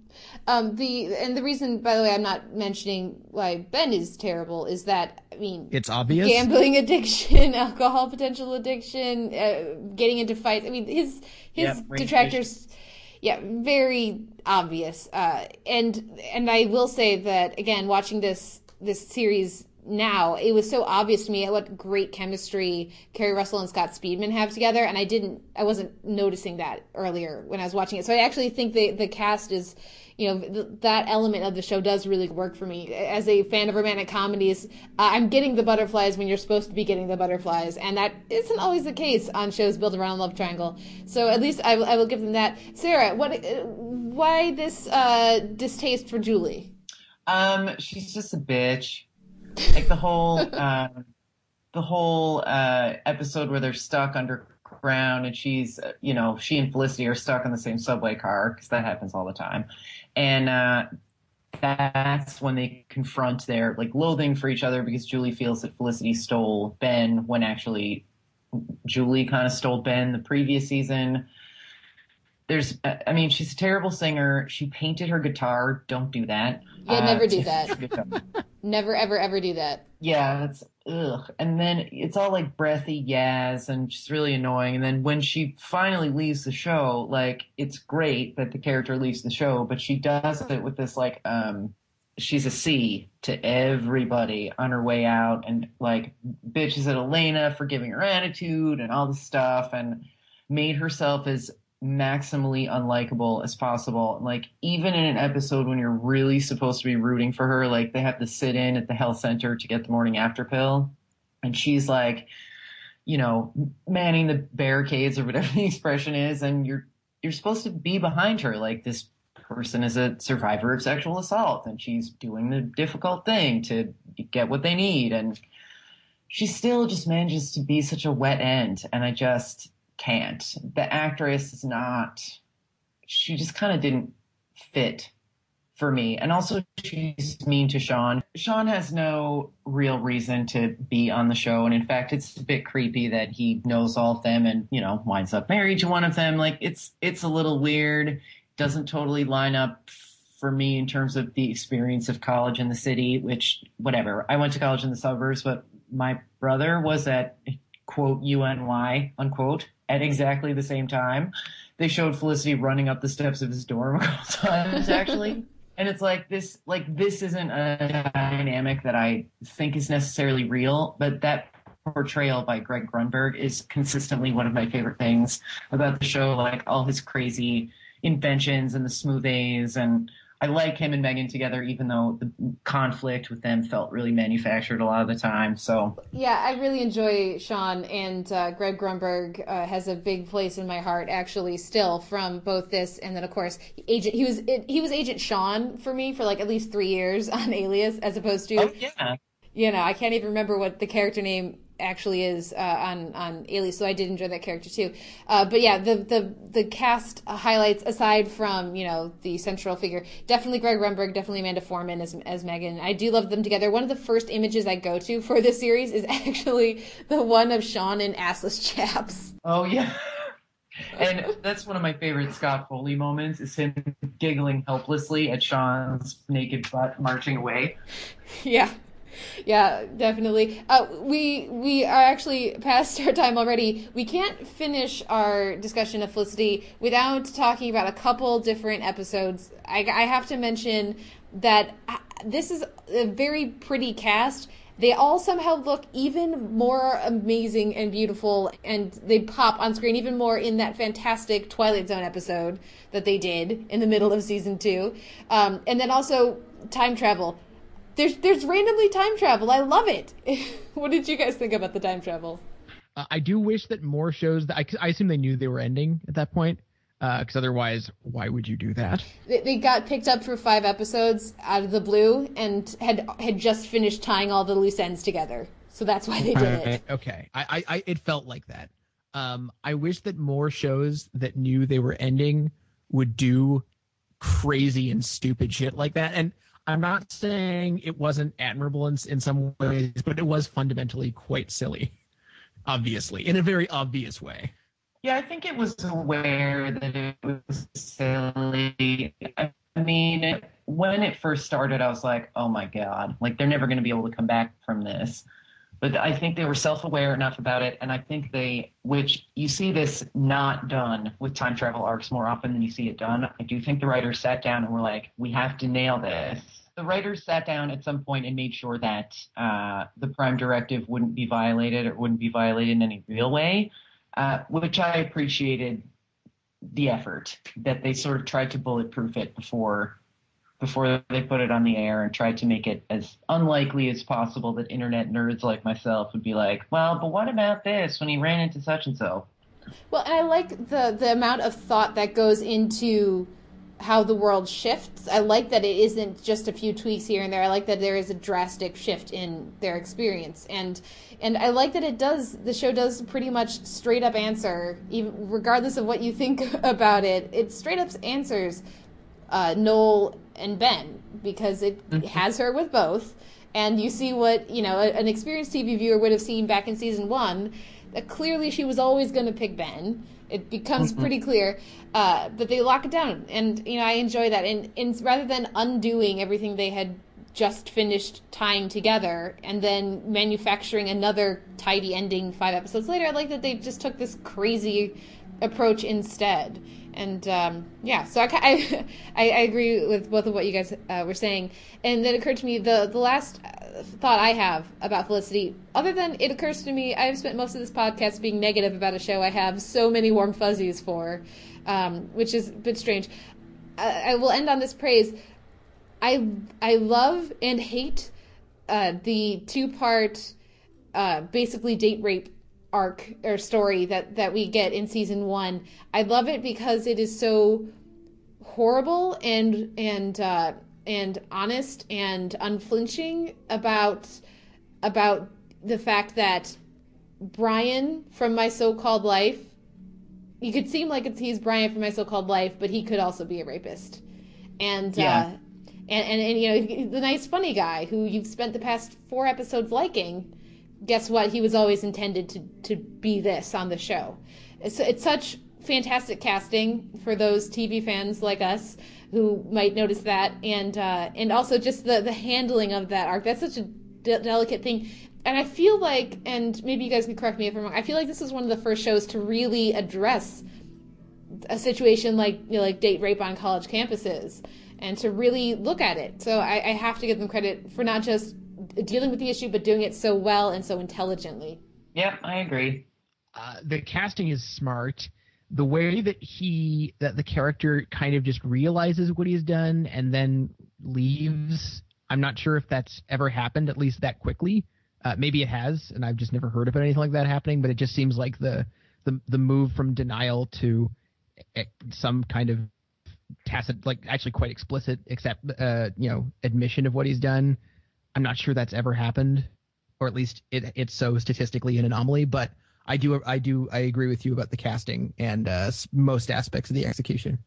Um, the and the reason, by the way, I'm not mentioning why Ben is terrible is that I mean It's obvious. gambling addiction, alcohol potential addiction, uh, getting into fights. I mean his his rage detractors. Yeah, very obvious. Uh, and and I will say that again, watching this this series now, it was so obvious to me what great chemistry Keri Russell and Scott Speedman have together, and I didn't, I wasn't noticing that earlier when I was watching it. So I actually think the the cast is, you know, th- that element of the show does really work for me. As a fan of romantic comedies, uh, I'm getting the butterflies when you're supposed to be getting the butterflies, and that isn't always the case on shows built around love triangle. So at least I, will- will give them that. Sarah, what, uh, why this uh, distaste for Julie? Um, she's just a bitch. Like the whole, um, the whole uh, episode where they're stuck underground, and she's, uh, you know, she and Felicity are stuck in the same subway car because that happens all the time, and uh, that's when they confront their like loathing for each other because Julie feels that Felicity stole Ben when actually Julie kind of stole Ben the previous season there's i mean she's a terrible singer. She painted her guitar. Don't do that. Yeah, Uh, never do that. Never, ever, ever do that. yeah that's ugh. And then it's all like breathy yas and just really annoying. And then when she finally leaves the show like it's great that the character leaves the show but she does it with this like um she's a C to everybody on her way out. And like bitches at Elena for giving her attitude and all this stuff and made herself as maximally unlikable as possible. Like even in an episode when you're really supposed to be rooting for her, like they have to sit in at the health center to get the morning after pill. And she's like you know manning the barricades or whatever the expression is and you're you're supposed to be behind her. Like this person is a survivor of sexual assault and she's doing the difficult thing to get what they need. And she still just manages to be such a wet end. And i just can't. The actress is not she just kind of didn't fit for me. And also she's mean to sean. Sean has no real reason to be on the show. And in fact it's a bit creepy that he knows all of them and you know winds up married to one of them. Like it's it's a little weird. Doesn't totally line up for me in terms of the experience of college in the city, which whatever. I went to college in the suburbs, but my brother was at quote UNY unquote at exactly the same time. They showed Felicity running up the steps of his dorm a couple times actually. and it's like this like this isn't a dynamic that I think is necessarily real, but that portrayal by Greg Grunberg is consistently one of my favorite things about the show, like all his crazy inventions and the smooth A's and I like him and Megan together, even though the conflict with them felt really manufactured a lot of the time. So Yeah, I really enjoy Sean, and uh, Greg Grunberg uh, has a big place in my heart, actually, still from both this and then, of course, Agent. He was it, he was Agent Sean for me for like at least three years on Alias, as opposed to oh, yeah. you know I can't even remember what the character name actually is uh, on on Alias, so I did enjoy that character too. Uh, but yeah, the the the cast highlights aside from you know the central figure, definitely Greg Grunberg, definitely Amanda Foreman as as Megan. I do love them together. One of the first images I go to for this series is actually the one of Sean in assless chaps. Oh yeah. And that's one of my favorite Scott Foley moments is him giggling helplessly at Sean's naked butt marching away. Yeah yeah, definitely. Uh, we we are actually past our time already. We can't finish our discussion of Felicity without talking about a couple different episodes. I, I have to mention that uh, this is a very pretty cast. They all somehow look even more amazing and beautiful, and they pop on screen even more in that fantastic Twilight Zone episode that they did in the middle of season two. Um, and then also time travel there's there's randomly time travel. I love it. what did you guys think about the time travel? Uh, I do wish that more shows that I, I assume they knew they were ending at that point because uh, otherwise, why would you do that? They, they, got picked up for five episodes out of the blue and had had just finished tying all the loose ends together, so that's why they did it. Okay, I, I, I it felt like that. Um, I wish that more shows that knew they were ending would do crazy and stupid shit like that, and I'm not saying it wasn't admirable in, in some ways, but it was fundamentally quite silly, obviously, in a very obvious way. Yeah, I think it was aware that it was silly. I mean, when it first started, I was like, oh my God, like they're never going to be able to come back from this. But I think they were self aware enough about it. And I think they, which you see this not done with time travel arcs more often than you see it done. I do think the writers sat down and were like, we have to nail this the writers sat down at some point and made sure that uh, the Prime Directive wouldn't be violated or wouldn't be violated in any real way, uh, which I appreciated the effort that they sort of tried to bulletproof it before before they put it on the air and tried to make it as unlikely as possible that internet nerds like myself would be like, well, but what about this when he ran into such and so? Well, and I like the the amount of thought that goes into how the world shifts. I like that it isn't just a few tweaks here and there. I like that there is a drastic shift in their experience, and and I like that it does. The show does pretty much straight up answer, even regardless of what you think about it. It straight up answers uh, Noel and Ben because it mm-hmm. has her with both, and you see what you know an experienced TV viewer would have seen back in season one. That clearly she was always going to pick Ben it becomes mm-hmm. pretty clear. Uh, but they lock it down, and you know I enjoy that. And, and rather than undoing everything they had just finished tying together and then manufacturing another tidy ending five episodes later, I like that they just took this crazy approach instead. And um, yeah, so I, I, I, agree with both of what you guys uh, were saying. And then it occurred to me the the last thought I have about Felicity, other than it occurs to me, I've spent most of this podcast being negative about a show I have so many warm fuzzies for, um, which is a bit strange. I, I, will end on this praise. I I love and hate uh, the two part, uh, basically date rape arc or story that that we get in season one. I love it because it is so horrible and and uh, and honest and unflinching about about the fact that Brian from my so-called life you could seem like it's he's Brian from my so-called life but he could also be a rapist and yeah. uh and, and, and you know the nice funny guy who you've spent the past four episodes liking guess what he was always intended to to be this on the show it's, it's such fantastic casting for those tv fans like us who might notice that, and uh, and also just the the handling of that arc. That's such a de- delicate thing. and I feel like, and maybe you guys can correct me if I'm wrong. I feel like this is one of the first shows to really address a situation like you know, like date rape on college campuses, and to really look at it. So I, I have to give them credit for not just dealing with the issue, but doing it so well and so intelligently. Yeah, I agree. Uh, the casting is smart. The way that he that the character kind of just realizes what he's done and then leaves. I'm not sure if that's ever happened, at least that quickly. Uh, maybe it has, and I've just never heard of anything like that happening. But it just seems like the the the move from denial to eh, some kind of tacit, like actually quite explicit, except uh, you know admission of what he's done. I'm not sure that's ever happened, or at least it, it's so statistically an anomaly. But I do I do I agree with you about the casting and uh, most aspects of the execution.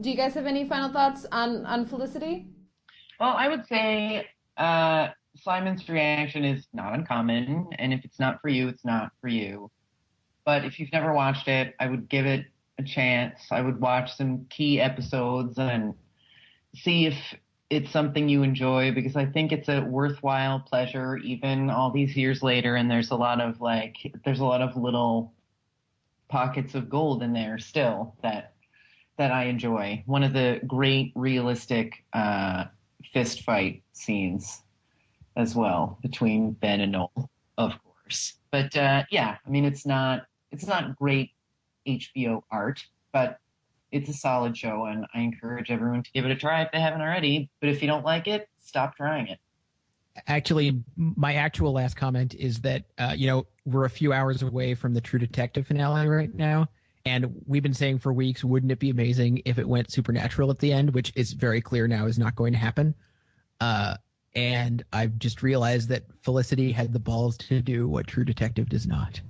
Do you guys have any final thoughts on on Felicity? Well, I would say uh, Simon's reaction is not uncommon, and if it's not for you, it's not for you. But if you've never watched it, I would give it a chance. I would watch some key episodes and see if it's something you enjoy because I think it's a worthwhile pleasure even all these years later and there's a lot of like there's a lot of little pockets of gold in there still that that I enjoy. One of the great realistic uh, fist fight scenes as well between Ben and Noel, of course. But uh, yeah, I mean it's not it's not great HBO art, but it's a solid show, and I encourage everyone to give it a try if they haven't already. But if you don't like it, stop trying it. Actually, my actual last comment is that uh, you know we're a few hours away from the True Detective finale right now, and we've been saying for weeks, wouldn't it be amazing if it went supernatural at the end, which is very clear now is not going to happen. Uh, and I've just realized that Felicity had the balls to do what True Detective does not,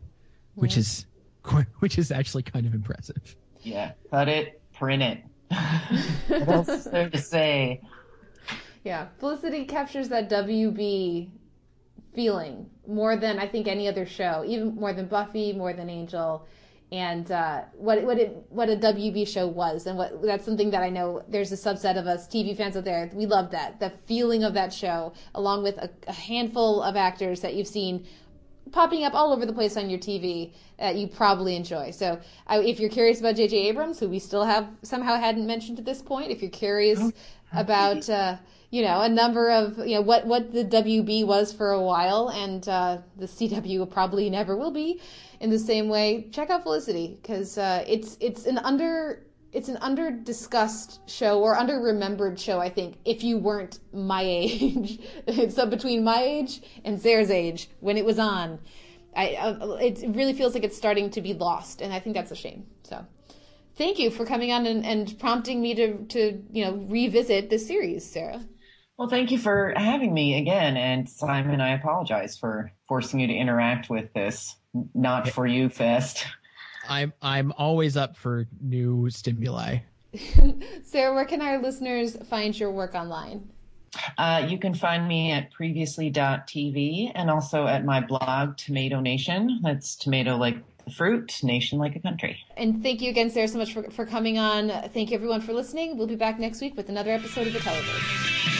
which is which is actually kind of impressive. Yeah, cut it, print it. what else is there to say? Yeah, Felicity captures that WB feeling more than I think any other show, even more than Buffy, more than Angel, and uh, what what it what a WB show was, and what that's something that I know there's a subset of us TV fans out there. We love that the feeling of that show, along with a, a handful of actors that you've seen popping up all over the place on your TV that you probably enjoy. So, I, if you're curious about J.J. Abrams, who we still have somehow hadn't mentioned at this point, if you're curious about uh, you know a number of you know what what the WB was for a while, and uh, the CW probably never will be in the same way, check out Felicity because uh, it's it's an under it's an under discussed show or under remembered show. I think if you weren't my age, so between my age and Sarah's age when it was on, I uh, it really feels like it's starting to be lost, and I think that's a shame. So. Thank you for coming on and, and prompting me to, to, you know, revisit this series, Sarah. Well, thank you for having me again. And Simon, I apologize for forcing you to interact with this not for you fest. I'm I'm always up for new stimuli. Sarah, where can our listeners find your work online? Uh, you can find me at previously.tv and also at my blog, Tomato Nation. That's tomato like the fruit, nation like a country. And thank you again, Sarah, so much for, for coming on. Thank you, everyone, for listening. We'll be back next week with another episode of The Televerse.